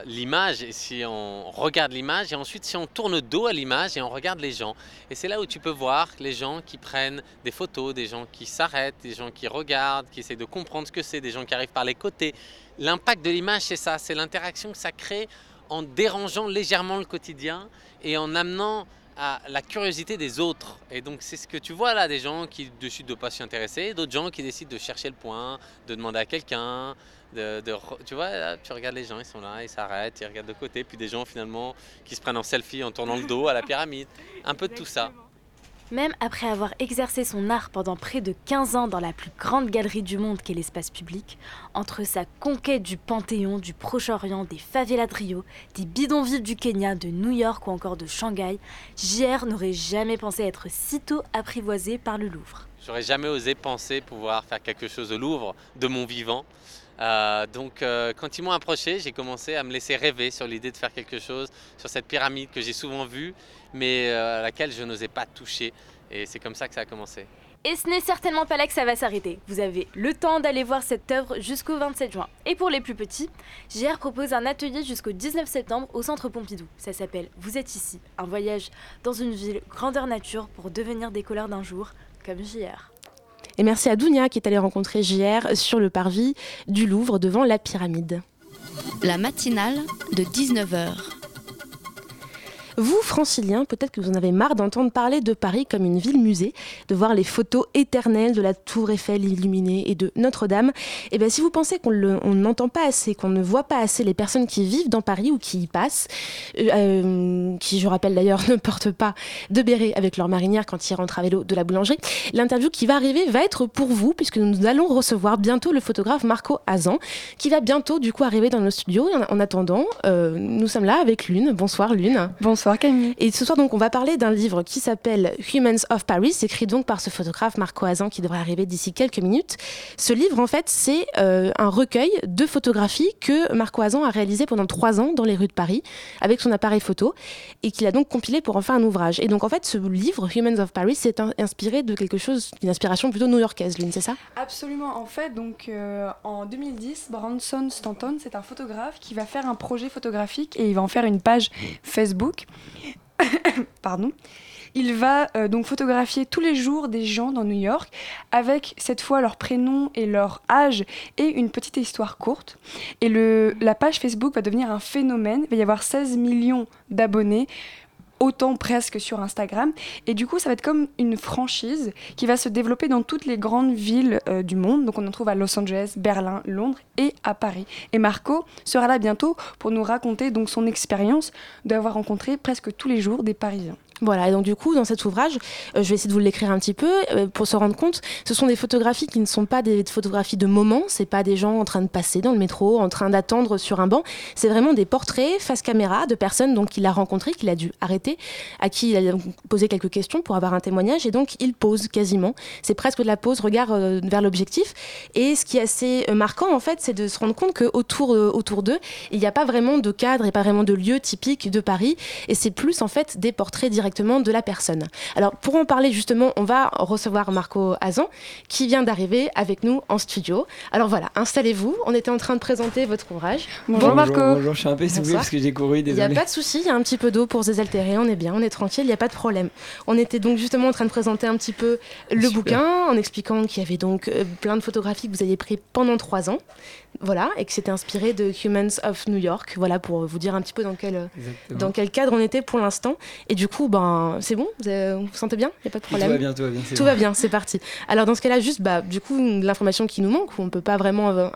l'image, et si on regarde l'image, et ensuite si on tourne dos à l'image et on regarde les gens, et c'est là où tu peux voir les gens qui prennent des photos, des gens qui s'arrêtent, des gens qui regardent, qui essaient de comprendre ce que c'est, des gens qui arrivent par les côtés. L'impact de l'image, c'est ça, c'est l'interaction que ça crée en dérangeant légèrement le quotidien et en amenant à la curiosité des autres. Et donc c'est ce que tu vois là, des gens qui décident de ne pas s'y intéresser, d'autres gens qui décident de chercher le point, de demander à quelqu'un, de, de tu vois, là, tu regardes les gens, ils sont là, ils s'arrêtent, ils regardent de côté, puis des gens finalement qui se prennent en selfie en tournant le dos à la pyramide. Un peu de tout ça. Même après avoir exercé son art pendant près de 15 ans dans la plus grande galerie du monde qu'est l'espace public, entre sa conquête du Panthéon, du Proche-Orient, des favelas de Rio, des bidonvilles du Kenya, de New York ou encore de Shanghai, JR n'aurait jamais pensé être sitôt apprivoisé par le Louvre. J'aurais jamais osé penser pouvoir faire quelque chose au Louvre de mon vivant. Euh, donc euh, quand ils m'ont approché, j'ai commencé à me laisser rêver sur l'idée de faire quelque chose sur cette pyramide que j'ai souvent vue, mais euh, à laquelle je n'osais pas toucher. Et c'est comme ça que ça a commencé. Et ce n'est certainement pas là que ça va s'arrêter. Vous avez le temps d'aller voir cette œuvre jusqu'au 27 juin. Et pour les plus petits, JR propose un atelier jusqu'au 19 septembre au Centre Pompidou. Ça s'appelle Vous êtes ici, un voyage dans une ville grandeur nature pour devenir des couleurs d'un jour, comme JR. Et merci à Dounia qui est allée rencontrer JR sur le parvis du Louvre devant la pyramide. La matinale de 19h. Vous, franciliens, peut-être que vous en avez marre d'entendre parler de Paris comme une ville-musée, de voir les photos éternelles de la tour Eiffel illuminée et de Notre-Dame. Et bien si vous pensez qu'on n'entend pas assez, qu'on ne voit pas assez les personnes qui vivent dans Paris ou qui y passent, euh, euh, qui, je rappelle d'ailleurs, ne portent pas de béret avec leur marinière quand ils rentrent à vélo de la boulangerie, l'interview qui va arriver va être pour vous, puisque nous allons recevoir bientôt le photographe Marco Azan, qui va bientôt du coup arriver dans nos studios. En attendant, euh, nous sommes là avec Lune. Bonsoir Lune. Bonsoir Camille. Et ce soir, donc, on va parler d'un livre qui s'appelle Humans of Paris, écrit donc par ce photographe Marco Azan qui devrait arriver d'ici quelques minutes. Ce livre, en fait, c'est euh, un recueil de photographies que Marco Azan a réalisé pendant trois ans dans les rues de Paris avec son appareil photo et qu'il a donc compilé pour en faire un ouvrage. Et donc, en fait, ce livre, Humans of Paris, c'est un- inspiré de quelque chose, d'une inspiration plutôt new-yorkaise, Lune, c'est ça? Absolument. En fait, donc euh, en 2010, Branson Stanton, c'est un photographe qui va faire un projet photographique et il va en faire une page Facebook. Pardon. Il va euh, donc photographier tous les jours des gens dans New York avec cette fois leur prénom et leur âge et une petite histoire courte. Et le, la page Facebook va devenir un phénomène. Il va y avoir 16 millions d'abonnés autant presque sur Instagram. Et du coup, ça va être comme une franchise qui va se développer dans toutes les grandes villes euh, du monde. Donc on en trouve à Los Angeles, Berlin, Londres et à Paris. Et Marco sera là bientôt pour nous raconter donc son expérience d'avoir rencontré presque tous les jours des Parisiens. Voilà, et donc du coup, dans cet ouvrage, euh, je vais essayer de vous l'écrire un petit peu euh, pour se rendre compte. Ce sont des photographies qui ne sont pas des photographies de moments, c'est pas des gens en train de passer dans le métro, en train d'attendre sur un banc. C'est vraiment des portraits face caméra de personnes donc qu'il a rencontrées, qu'il a dû arrêter, à qui il a posé quelques questions pour avoir un témoignage, et donc il pose quasiment. C'est presque de la pose, regard euh, vers l'objectif. Et ce qui est assez marquant en fait, c'est de se rendre compte que autour d'eux, il n'y a pas vraiment de cadre et pas vraiment de lieu typique de Paris, et c'est plus en fait des portraits directement de la personne. Alors pour en parler justement, on va recevoir Marco Azan qui vient d'arriver avec nous en studio. Alors voilà, installez-vous. On était en train de présenter votre ouvrage. Bonjour, Marco. Bonjour, je suis un peu essoufflé parce que j'ai couru, Il n'y a pas de souci, il y a un petit peu d'eau pour se désaltérer, on est bien, on est tranquille, il n'y a pas de problème. On était donc justement en train de présenter un petit peu le bouquin en expliquant qu'il y avait donc euh, plein de photographies que vous aviez pris pendant trois ans. Voilà, et que c'était inspiré de Humans of New York. Voilà, pour vous dire un petit peu dans quel, dans quel cadre on était pour l'instant. Et du coup, ben, c'est bon vous, vous, sentez bien? Il n'y a pas de problème? Tout va bien, tout va bien. Tout va bien, c'est parti. Alors, dans ce cas-là, juste, bah, du coup, l'information qui nous manque, on ne peut pas vraiment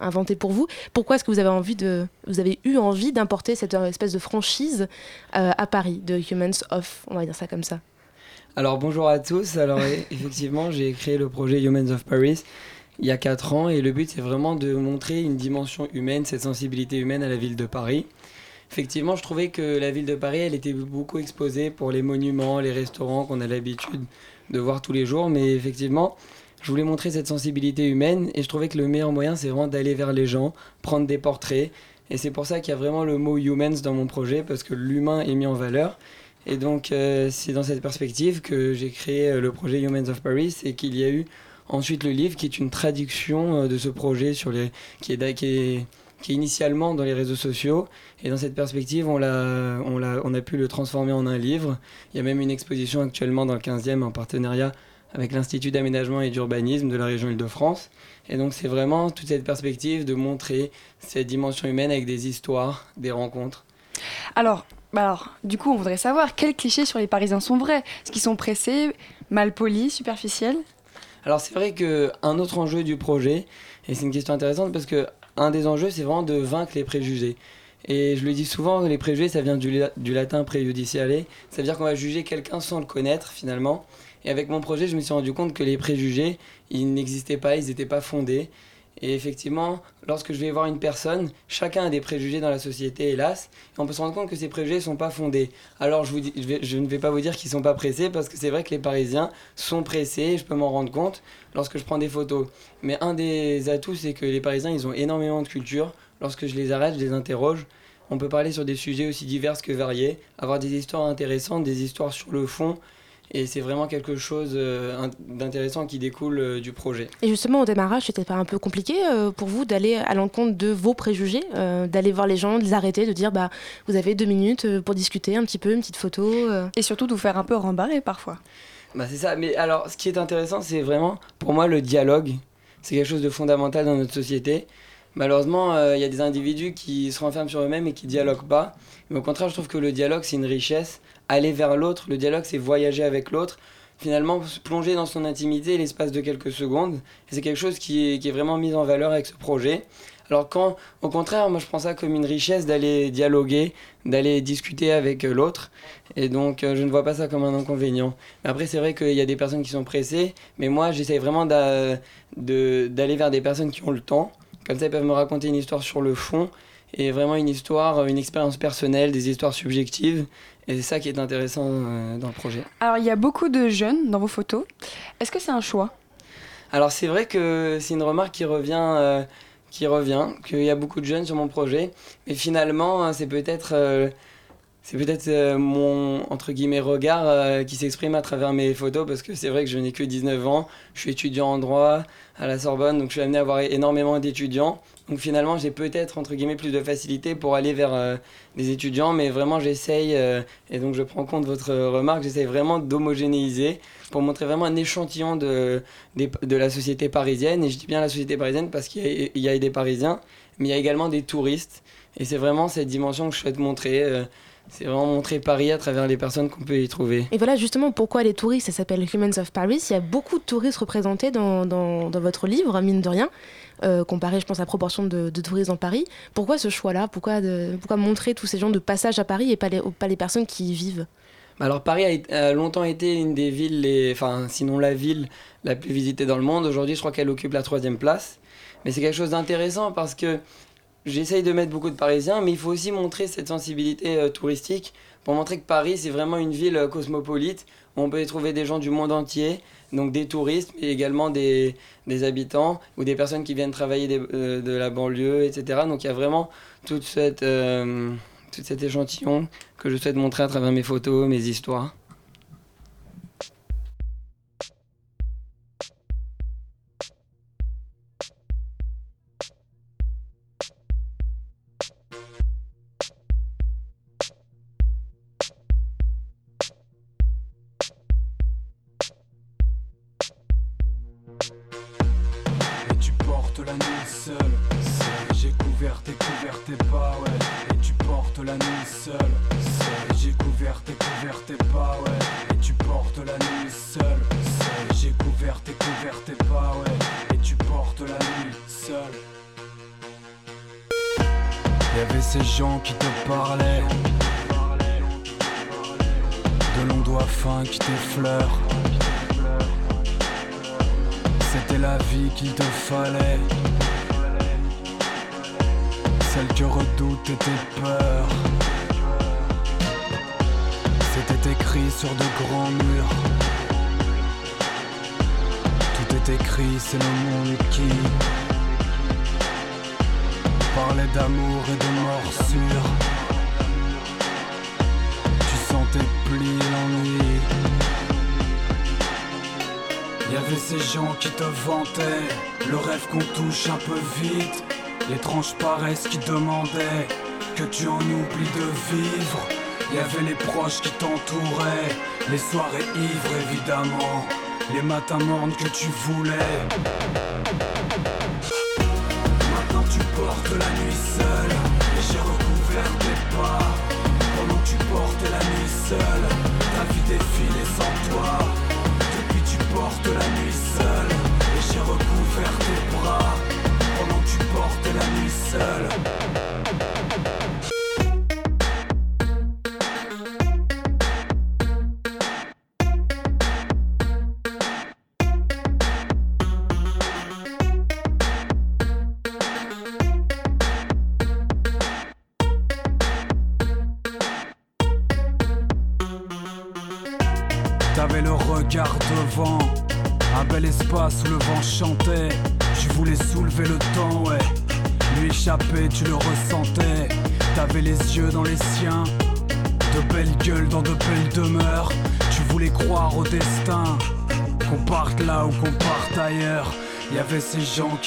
inventer pour vous. Pourquoi est-ce que vous avez, envie de, vous avez eu envie d'importer cette euh, espèce de franchise euh, à Paris, de Humans of, on va dire ça comme ça? Alors bonjour à tous. Alors effectivement, j'ai créé le projet Humans of Paris il y a 4 ans et le but c'est vraiment de montrer une dimension humaine, cette sensibilité humaine à la ville de Paris. Effectivement, je trouvais que la ville de Paris, elle était beaucoup exposée pour les monuments, les restaurants qu'on a l'habitude de voir tous les jours, mais effectivement, je voulais montrer cette sensibilité humaine et je trouvais que le meilleur moyen c'est vraiment d'aller vers les gens, prendre des portraits et c'est pour ça qu'il y a vraiment le mot humans dans mon projet parce que l'humain est mis en valeur. Et donc, euh, c'est dans cette perspective que j'ai créé euh, le projet Humans of Paris et qu'il y a eu Ensuite, le livre qui est une traduction euh, de ce projet sur les, qui, est, qui, est, initialement dans les réseaux sociaux. Et dans cette perspective, on a, on, a, on a pu le transformer en un livre. Il y a même une exposition actuellement dans le 15e en partenariat avec l'Institut d'aménagement et d'urbanisme de la région Île-de-France. Et donc c'est vraiment toute cette perspective de montrer cette dimension humaine avec des histoires, des rencontres. Alors, alors, du coup, on voudrait savoir quels clichés sur les Parisiens sont vrais Est-ce qu'ils sont pressés, mal polis, superficiels? Alors c'est vrai qu'un autre enjeu du projet, et c'est une question intéressante parce que un des enjeux c'est vraiment de vaincre les préjugés. Et je le dis souvent, les préjugés ça vient du, du latin prejudiciale, ça veut dire qu'on va juger quelqu'un sans le connaître finalement. Et avec mon projet je me suis rendu compte que les préjugés, ils n'existaient pas, ils n'étaient pas fondés. Et effectivement, lorsque je vais voir une personne, chacun a des préjugés dans la société, hélas, et on peut se rendre compte que ces préjugés ne sont pas fondés. Alors je, ne vais pas vous dire qu'ils ne sont pas pressés, parce que c'est vrai que les Parisiens sont pressés, je peux m'en rendre compte lorsque je prends des photos. Mais un des atouts, c'est que les Parisiens, ils ont énormément de culture. Lorsque je les arrête, je les interroge. On peut parler sur des sujets aussi divers que variés, avoir des histoires intéressantes, des histoires sur le fond, et c'est vraiment quelque chose euh, d'intéressant qui découle euh, du projet. Et justement, au démarrage, c'était pas un peu compliqué euh, pour vous d'aller à l'encontre de vos préjugés, d'aller voir les gens, de les arrêter, de dire bah, vous avez deux minutes pour discuter un petit peu, une petite photo Et surtout de vous faire un peu rembarrer parfois. Bah, c'est ça. Mais alors, ce qui est intéressant, c'est vraiment, pour moi, le dialogue. C'est quelque chose de fondamental dans notre société. Malheureusement, il y a des individus qui se renferment sur eux-mêmes et qui dialoguent pas. Mais au contraire, je trouve que le dialogue, c'est une richesse aller vers l'autre. Le dialogue, c'est voyager avec l'autre. Finalement, se plonger dans son intimité l'espace de quelques secondes. C'est quelque chose qui est, qui est, vraiment mis en valeur avec ce projet. Alors quand, au contraire, moi je prends ça comme une richesse d'aller dialoguer, d'aller discuter avec euh, l'autre. Et donc euh, je ne vois pas ça comme un inconvénient. Après c'est vrai qu'il y a des personnes qui sont pressées, mais moi j'essaye vraiment d'aller vers des personnes qui ont le temps. Comme ça ils peuvent me raconter une histoire sur le fond et vraiment une histoire, une expérience personnelle, des histoires subjectives. Et c'est ça qui est intéressant euh, dans le projet. Alors, il y a beaucoup de jeunes dans vos photos. Est-ce que c'est un choix? Alors, c'est vrai que c'est une remarque qui revient, euh, qui revient, qu'il y a beaucoup de jeunes sur mon projet. Mais finalement, hein, c'est peut-être euh, c'est peut-être mon entre guillemets regard qui s'exprime à travers mes photos parce que c'est vrai que je n'ai que 19 ans, je suis étudiant en droit à la Sorbonne donc je suis amené à avoir énormément d'étudiants donc finalement, j'ai peut-être, entre guillemets, plus de facilité pour aller vers euh, des étudiants, mais vraiment, j'essaye, euh, et donc je prends compte de votre remarque, j'essaye vraiment d'homogénéiser pour montrer vraiment un échantillon de, de, la société parisienne. Et je dis bien la société parisienne parce qu'il y, a des Parisiens, mais il y a également des touristes. Et c'est vraiment cette dimension que je souhaite montrer. C'est vraiment montrer Paris à travers les personnes qu'on peut y trouver. Et voilà justement pourquoi les touristes, ça s'appelle Humans of Paris. Il y a beaucoup de touristes représentés dans, dans, dans votre livre, mine de rien, euh, comparé, je pense, à la proportion de, de, touristes dans Paris. Pourquoi ce choix-là? Pourquoi, pourquoi montrer tous ces gens de passage à Paris et pas les, pas les personnes qui y vivent? Alors Paris a, longtemps été une des villes, les... enfin sinon la ville la plus visitée dans le monde. Aujourd'hui, je crois qu'elle occupe la troisième place. Mais c'est quelque chose d'intéressant parce que j'essaye de mettre beaucoup de Parisiens, mais il faut aussi montrer cette sensibilité euh, touristique pour montrer que Paris, c'est vraiment une ville euh, cosmopolite où on peut y trouver des gens du monde entier, donc des touristes, mais également des, des habitants ou des personnes qui viennent travailler euh, de la banlieue, etc. Donc il y a vraiment toute cette, euh, tout cet échantillon que je souhaite montrer à travers mes photos, mes histoires. Un peu vite. L'étrange paresse qui demandait que tu en oublies de vivre. Y avait les proches qui t'entouraient, les soirées ivres évidemment, les matins mornes que tu voulais.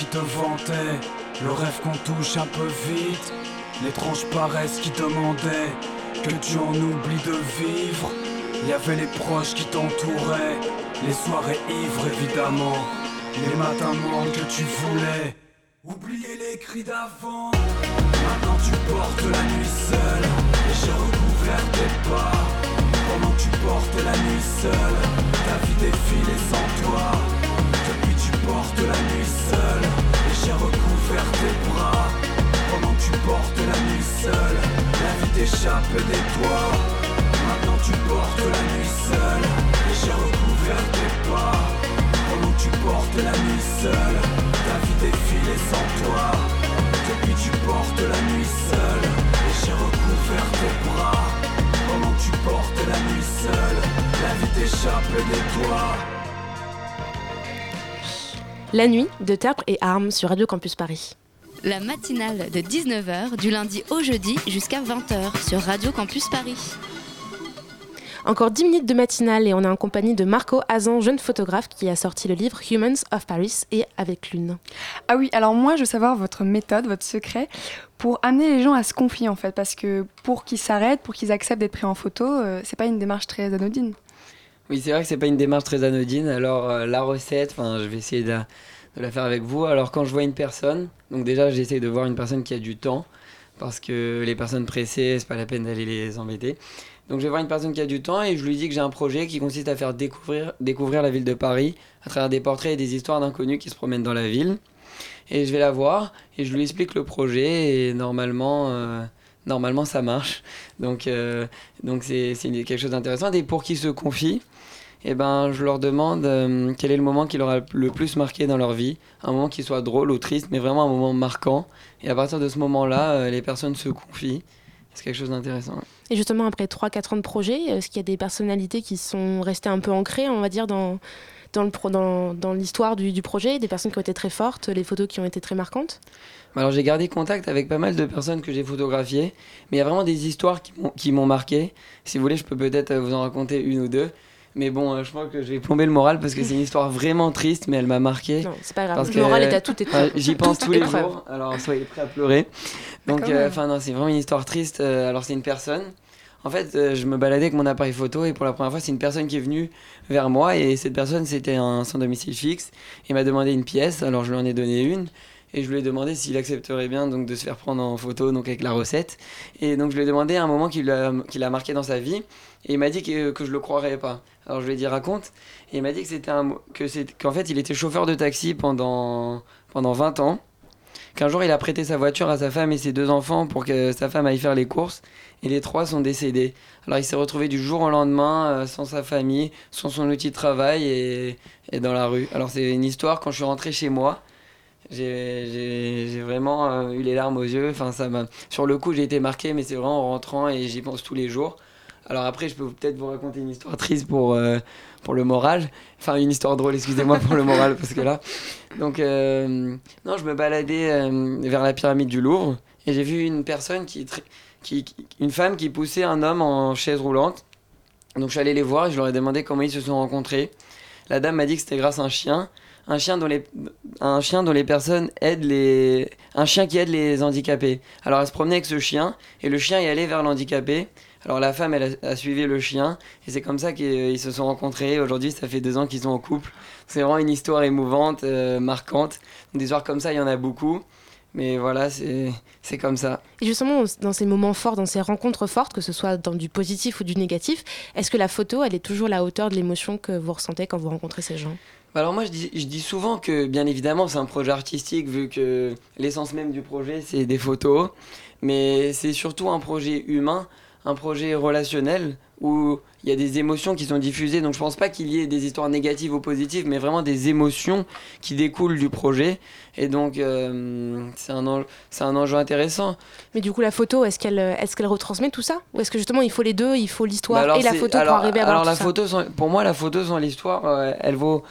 Qui te vantaient, le rêve qu'on touche un peu vite. L'étrange paresse qui demandait que tu en oublies de vivre. Y avait les proches qui t'entouraient, les soirées ivres évidemment, les matins morts que tu voulais. Oublier les cris d'avant. Maintenant tu portes la nuit seule et j'ai recouvert tes pas. Pendant que tu portes la nuit seule, ta vie défile sans toi. Portes la nuit seule et j'ai recouvert tes bras. Pendant que tu portes la nuit seule, la vie t'échappe des toits. Maintenant tu portes la nuit seule Et j'ai recouvert tes pas Pendant que tu portes la nuit seule Ta vie défile sans toi Depuis tu portes la nuit seule La nuit de Terpre et Armes sur Radio Campus Paris. La matinale de 19h du lundi au jeudi jusqu'à 20h sur Radio Campus Paris. Encore 10 minutes de matinale et on est en compagnie de Marco Azan, jeune photographe qui a sorti le livre Humans of Paris et avec Lune. Ah oui, alors moi je veux savoir votre méthode, votre secret pour amener les gens à se confier en fait, parce que pour qu'ils s'arrêtent, pour qu'ils acceptent d'être pris en photo, euh, c'est pas une démarche très anodine. Oui, c'est vrai que c'est pas une démarche très anodine. Alors euh, la recette, enfin, je vais essayer de, la faire avec vous. Alors quand je vois une personne, donc déjà j'essaie de voir une personne qui a du temps, parce que les personnes pressées, c'est pas la peine d'aller les embêter. Donc je vais voir une personne qui a du temps et je lui dis que j'ai un projet qui consiste à faire découvrir, découvrir la ville de Paris à travers des portraits et des histoires d'inconnus qui se promènent dans la ville. Et je vais la voir et je lui explique le projet et normalement, euh, normalement ça marche. Donc euh, donc c'est quelque chose d'intéressant. Et pour qui se confient, eh ben, je leur demande euh, quel est le moment qui leur a le plus marqué dans leur vie. Un moment qui soit drôle ou triste, mais vraiment un moment marquant. Et à partir de ce moment-là, euh, les personnes se confient. C'est quelque chose d'intéressant. Et justement, après 3-4 ans de projet, est-ce qu'il y a des personnalités qui sont restées un peu ancrées, on va dire, dans, dans, le pro- dans, dans l'histoire du, du projet, des personnes qui ont été très fortes, les photos qui ont été très marquantes? Alors j'ai gardé contact avec pas mal de personnes que j'ai photographiées, mais il y a vraiment des histoires qui m'ont- qui m'ont marqué. Si vous voulez, je peux peut-être euh, vous en raconter une ou deux. Mais bon, euh, je crois que je vais plomber le moral parce que c'est une histoire vraiment triste, mais elle m'a marqué. Non, c'est pas grave. Parce Le que, moral est à épreuve. euh, J'y pense tous les épreuve. jours, alors soyez prêts à pleurer. Donc, euh, enfin non, c'est vraiment une histoire triste. Alors c'est une personne. En fait, je me baladais avec mon appareil photo et pour la première fois, c'est une personne qui est venue vers moi et cette personne, c'était un sans domicile fixe. Il m'a demandé une pièce, alors je lui en ai donné une. Et je lui ai demandé s'il accepterait bien donc de se faire prendre en photo donc avec la recette. Et donc je lui ai demandé un moment qu'il a, qu'il a marqué dans sa vie. Et il m'a dit que, que je le croirais pas. Alors je lui ai dit raconte. Et il m'a dit que c'était un que c'est qu'en fait il était chauffeur de taxi pendant pendant 20 ans. Qu'un jour il a prêté sa voiture à sa femme et ses deux enfants pour que sa femme aille faire les courses. Et les trois sont décédés. Alors il s'est retrouvé du jour au lendemain euh, sans sa famille, sans son outil de travail et, et dans la rue. Alors c'est une histoire quand je suis rentré chez moi. J'ai vraiment euh, eu les larmes aux yeux. Enfin, ça Sur le coup, j'ai été marqué, mais c'est vraiment en rentrant et j'y pense tous les jours. Alors après, je peux peut-être vous raconter une histoire triste pour, euh, pour le moral. Enfin, une histoire drôle, excusez-moi pour le moral, parce que là. Donc, euh, non, je me baladais euh, vers la pyramide du Louvre et j'ai vu une personne qui, qui, Une femme qui poussait un homme en chaise roulante. Donc, je suis allé les voir et je leur ai demandé comment ils se sont rencontrés. La dame m'a dit que c'était grâce à un chien. Un chien dont les, un chien dont les personnes aident les. Un chien qui aide les handicapés. Alors elle se promenait avec ce chien et le chien y allait vers l'handicapé. Alors la femme, elle a, a suivi le chien et c'est comme ça qu'ils se sont rencontrés. Aujourd'hui, ça fait deux ans qu'ils sont en couple. C'est vraiment une histoire émouvante, euh, marquante. Des histoires comme ça, il y en a beaucoup. Mais voilà, c'est comme ça. Et justement, dans ces moments forts, dans ces rencontres fortes, que ce soit dans du positif ou du négatif, est-ce que la photo, elle est toujours à la hauteur de l'émotion que vous ressentez quand vous rencontrez ces gens? Bah Alors moi je dis, je dis souvent que bien évidemment c'est un projet artistique vu que l'essence même du projet c'est des photos, mais c'est surtout un projet humain, un projet relationnel où il y a des émotions qui sont diffusées. Donc je pense pas qu'il y ait des histoires négatives ou positives, mais vraiment des émotions qui découlent du projet. Et donc euh, c'est un, enjeu- un enjeu intéressant. Mais du coup, la photo, est-ce qu'elle est qu'elle retransmet tout ça? Ou est-ce que justement, il faut les deux, il faut l'histoire Bah et la photo alors- pour arriver à avoir alors tout la ça? photo sans- pour moi la photo sans l'histoire euh, elle vaut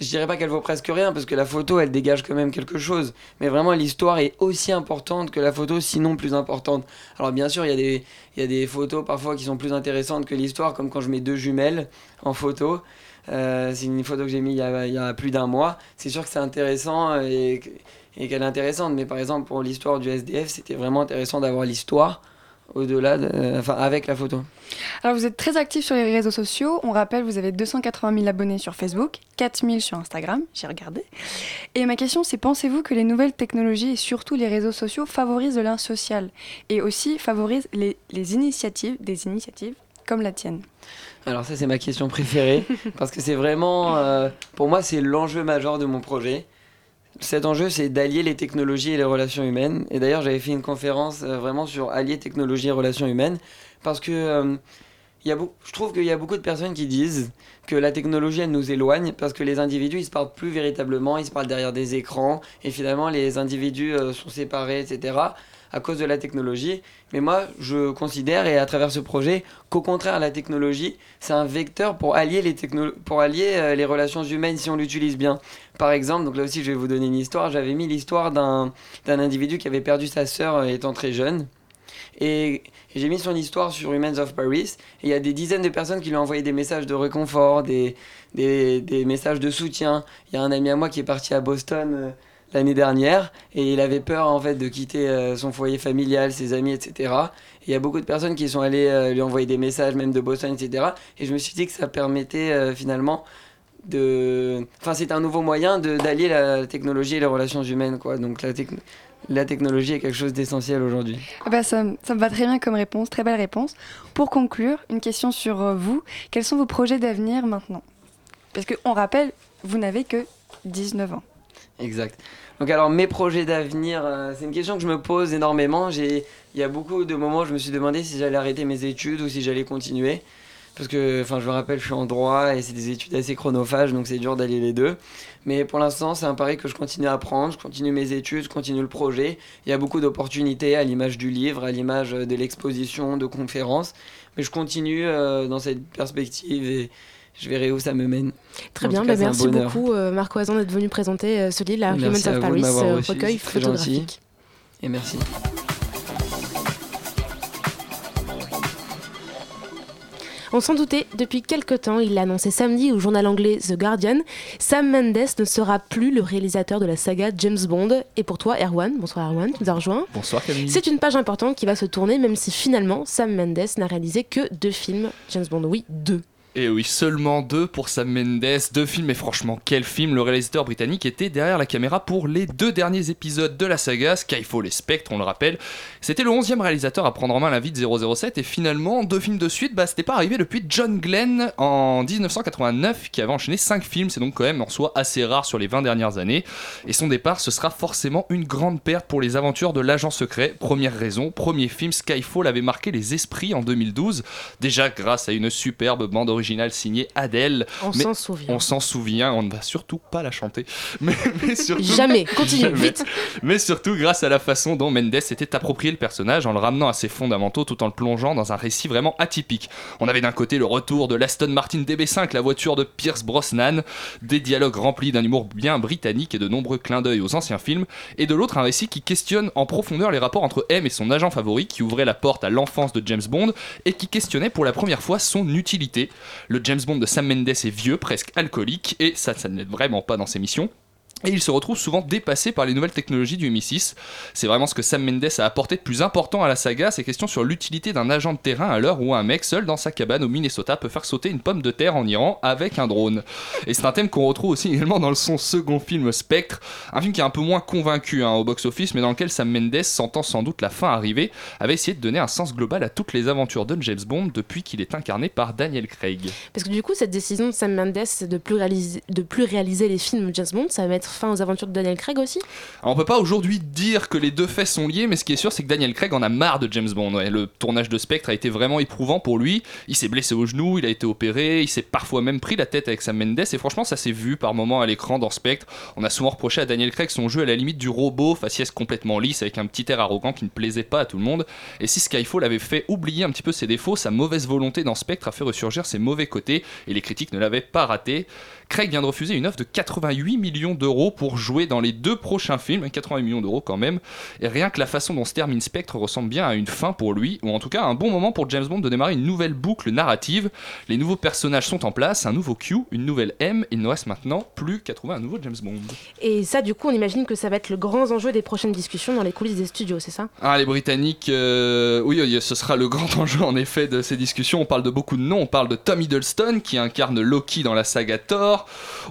je dirais pas qu'elle vaut presque rien parce que la photo elle dégage quand même quelque chose. Mais vraiment l'histoire est aussi importante que la photo sinon plus importante. Alors bien sûr il y a des il y a des photos parfois qui sont plus intéressantes que l'histoire comme quand je mets deux jumelles en photo. Euh, c'est une photo que j'ai mis il y a, plus d'un mois. C'est sûr que c'est intéressant et qu'elle est intéressante. Mais par exemple pour l'histoire du SDF c'était vraiment intéressant d'avoir l'histoire au-delà de, euh, enfin avec la photo Alors vous êtes très actif sur les réseaux sociaux. On rappelle, vous avez 280 000 abonnés sur Facebook, 4 000 sur Instagram, j'ai regardé. Et ma question c'est, pensez-vous que les nouvelles technologies et surtout les réseaux sociaux favorisent le lien social et aussi favorisent les, les initiatives, des initiatives comme la tienne? Alors ça c'est ma question préférée parce que c'est vraiment, euh, pour moi c'est l'enjeu majeur de mon projet. Cet enjeu c'est d'allier les technologies et les relations humaines. Et d'ailleurs j'avais fait une conférence euh, vraiment sur allier technologie et relations humaines parce que euh, y a je trouve qu'il y a beaucoup de personnes qui disent que la technologie elle nous éloigne parce que les individus ils se parlent plus véritablement, ils se parlent derrière des écrans et finalement les individus euh, sont séparés etc à cause de la technologie. Mais moi je considère et à travers ce projet qu'au contraire la technologie c'est un vecteur pour allier les, techno- pour allier, euh, les relations humaines si on l'utilise bien. Par exemple, donc là aussi je vais vous donner une histoire, j'avais mis l'histoire d'un individu qui avait perdu sa sœur euh, étant très jeune. Et j'ai mis son histoire sur Humans of Paris. Et il y a des dizaines de personnes qui lui ont envoyé des messages de réconfort, des, des, des messages de soutien. Il y a un ami à moi qui est parti à Boston euh, l'année dernière et il avait peur en fait de quitter euh, son foyer familial, ses amis, etc. Et il y a beaucoup de personnes qui sont allées euh, lui envoyer des messages, même de Boston, etc. Et je me suis dit que ça permettait euh, finalement de. Enfin, c'est un nouveau moyen d'allier la technologie et les relations humaines, quoi. Donc la, techno- la technologie est quelque chose d'essentiel aujourd'hui. Ah bah, ça, ça me va très bien comme réponse, très belle réponse. Pour conclure, une question sur vous. Quels sont vos projets d'avenir maintenant? Parce qu'on rappelle, vous n'avez que 19 ans. Exact. Donc alors mes projets d'avenir, euh, c'est une question que je me pose énormément. Il y a beaucoup de moments où je me suis demandé si j'allais arrêter mes études ou si j'allais continuer. Parce que, enfin, je me rappelle, je suis en droit et c'est des études assez chronophages, donc c'est dur d'allier les deux. Mais pour l'instant, c'est un pari que je continue à apprendre, je continue mes études, je continue le projet. Il y a beaucoup d'opportunités à l'image du livre, à l'image de l'exposition, de conférences. Mais je continue euh, dans cette perspective et je verrai où ça me mène. Très En bien, bah merci beaucoup euh, Marc Oisan d'être venu présenter euh, ce livre, la Humans of Paris, euh, recueil photographique. Et merci. On s'en doutait, depuis quelque temps, il l'a annoncé samedi au journal anglais The Guardian, Sam Mendes ne sera plus le réalisateur de la saga James Bond. Et pour toi, Erwan, bonsoir Erwan, tu nous as rejoint. Bonsoir Camille. C'est une page importante qui va se tourner, même si finalement Sam Mendes n'a réalisé que deux films James Bond. Oui, deux. Et oui, seulement deux pour Sam Mendes, deux films, et franchement, quel film Le réalisateur britannique était derrière la caméra pour les deux derniers épisodes de la saga, Skyfall et Spectre, on le rappelle. C'était le 11e réalisateur à prendre en main la vie de 007, et finalement, deux films de suite, bah c'était pas arrivé depuis John Glenn en 1989, qui avait enchaîné cinq films, c'est donc quand même en soi assez rare sur les 20 dernières années. Et son départ, ce sera forcément une grande perte pour les aventures de l'agent secret. Première raison, premier film, Skyfall avait marqué les esprits en 2012, déjà grâce à une superbe bande originale signée Adele. On s'en souvient. On s'en souvient, on ne va surtout pas la chanter. Mais, mais surtout, Jamais, continue, Jamais. vite. Mais surtout grâce à la façon dont Mendes s'était approprié le personnage en le ramenant à ses fondamentaux tout en le plongeant dans un récit vraiment atypique. On avait d'un côté le retour de l'Aston Martin DB5, la voiture de Pierce Brosnan, des dialogues remplis d'un humour bien britannique et de nombreux clins d'œil aux anciens films, et de l'autre un récit qui questionne en profondeur les rapports entre M et son agent favori qui ouvrait la porte à l'enfance de James Bond et qui questionnait pour la première fois son utilité. Le James Bond de Sam Mendes est vieux, presque alcoolique, et ça, ça ne vraiment pas dans ses missions. Et il se retrouve souvent dépassé par les nouvelles technologies du MI6. C'est vraiment ce que Sam Mendes a apporté de plus important à la saga, ces questions sur l'utilité d'un agent de terrain à l'heure où un mec seul dans sa cabane au Minnesota peut faire sauter une pomme de terre en Iran avec un drone. Et c'est un thème qu'on retrouve aussi également dans son second film Spectre, un film qui est un peu moins convaincu hein, au box-office, mais dans lequel Sam Mendes, sentant sans doute la fin arriver, avait essayé de donner un sens global à toutes les aventures de James Bond depuis qu'il est incarné par Daniel Craig. Parce que du coup, cette décision de Sam Mendes de plus réaliser, de plus réaliser les films James Bond, ça va mettre fin aux aventures de Daniel Craig aussi on peut pas aujourd'hui dire que les deux faits sont liés, mais ce qui est sûr, c'est que Daniel Craig en a marre de James Bond. Le tournage de Spectre a été vraiment éprouvant pour lui. Il s'est blessé au genou, il a été opéré, il s'est parfois même pris la tête avec Sam Mendes, et franchement, ça s'est vu par moments à l'écran dans Spectre. On a souvent reproché à Daniel Craig son jeu à la limite du robot, faciès complètement lisse, avec un petit air arrogant qui ne plaisait pas à tout le monde. Et si Skyfall avait fait oublier un petit peu ses défauts, sa mauvaise volonté dans Spectre a fait ressurgir ses mauvais côtés, et les critiques ne l'avaient pas raté. Craig vient de refuser une offre de 88 millions d'euros pour jouer dans les deux prochains films, 88 millions d'euros quand même, et rien que la façon dont se termine Spectre ressemble bien à une fin pour lui, ou en tout cas un bon moment pour James Bond de démarrer une nouvelle boucle narrative. Les nouveaux personnages sont en place, un nouveau Q, une nouvelle M, il ne reste maintenant plus qu'à trouver un nouveau James Bond. Et ça, du coup, on imagine que ça va être le grand enjeu des prochaines discussions dans les coulisses des studios, c'est ça? Ah, les Britanniques, euh, oui, oui, ce sera le grand enjeu en effet de ces discussions. On parle de beaucoup de noms. On parle de Tom Hiddleston qui incarne Loki dans la saga Thor.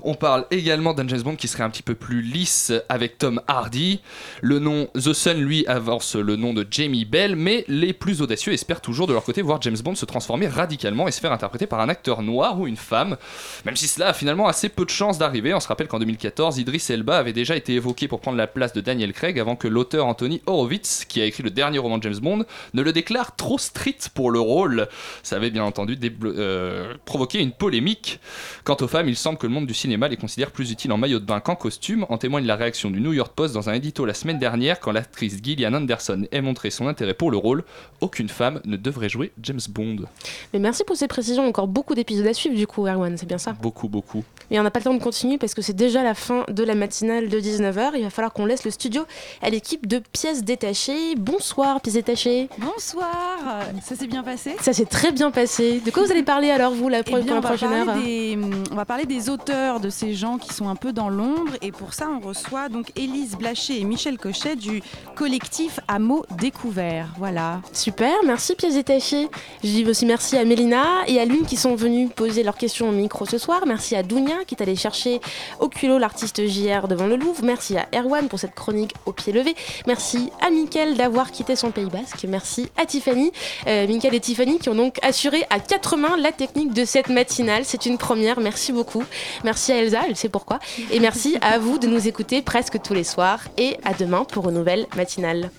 On parle également d'un James Bond qui serait un petit peu plus lisse avec Tom Hardy. Le nom The Sun, lui, avance le nom de Jamie Bell, mais les plus audacieux espèrent toujours de leur côté voir James Bond se transformer radicalement et se faire interpréter par un acteur noir ou une femme. Même si cela a finalement assez peu de chances d'arriver. On se rappelle qu'en 2014, Idris Elba avait déjà été évoqué pour prendre la place de Daniel Craig avant que l'auteur Anthony Horowitz, qui a écrit le dernier roman de James Bond, ne le déclare trop strict pour le rôle. Ça avait bien entendu euh, provoqué une polémique. Quant aux femmes, il semble que le monde du cinéma les considère plus utiles en maillot de bain qu'en costume. En témoigne la réaction du New York Post dans un édito la semaine dernière quand l'actrice Gillian Anderson ait montré son intérêt pour le rôle. Aucune femme ne devrait jouer James Bond. Mais merci pour ces précisions, encore beaucoup d'épisodes à suivre du coup, Erwan, c'est bien ça? Beaucoup, beaucoup. Mais on n'a pas le temps de continuer parce que c'est déjà la fin de la matinale de 19h. Il va falloir qu'on laisse le studio à l'équipe de pièces détachées. Bonsoir, pièces détachées. Bonsoir, ça s'est bien passé? Ça s'est très bien passé. De quoi vous allez parler alors, vous, la, Eh bien, pour la prochaine heure? des, on va parler des auteurs, de ces gens qui sont un peu dans l'ombre. Et pour ça, on reçoit donc Élise Blaché et Michel Cochet du collectif à mots découverts. Voilà. Super, merci détachées. Je dis aussi merci à Mélina et à Lune qui sont venus poser leurs questions au micro ce soir. Merci à Dounia qui est allée chercher au culot l'artiste JR devant le Louvre. Merci à Erwan pour cette chronique au pied levé. Merci à Mickaël d'avoir quitté son Pays Basque. Merci à Tiffany, euh, Mickaël et Tiffany qui ont donc assuré à quatre mains la technique de cette matinale. C'est une première. Merci beaucoup. Merci à Elsa, elle sait pourquoi. Et merci à vous de nous écouter presque tous les soirs et à demain pour une nouvelle matinale.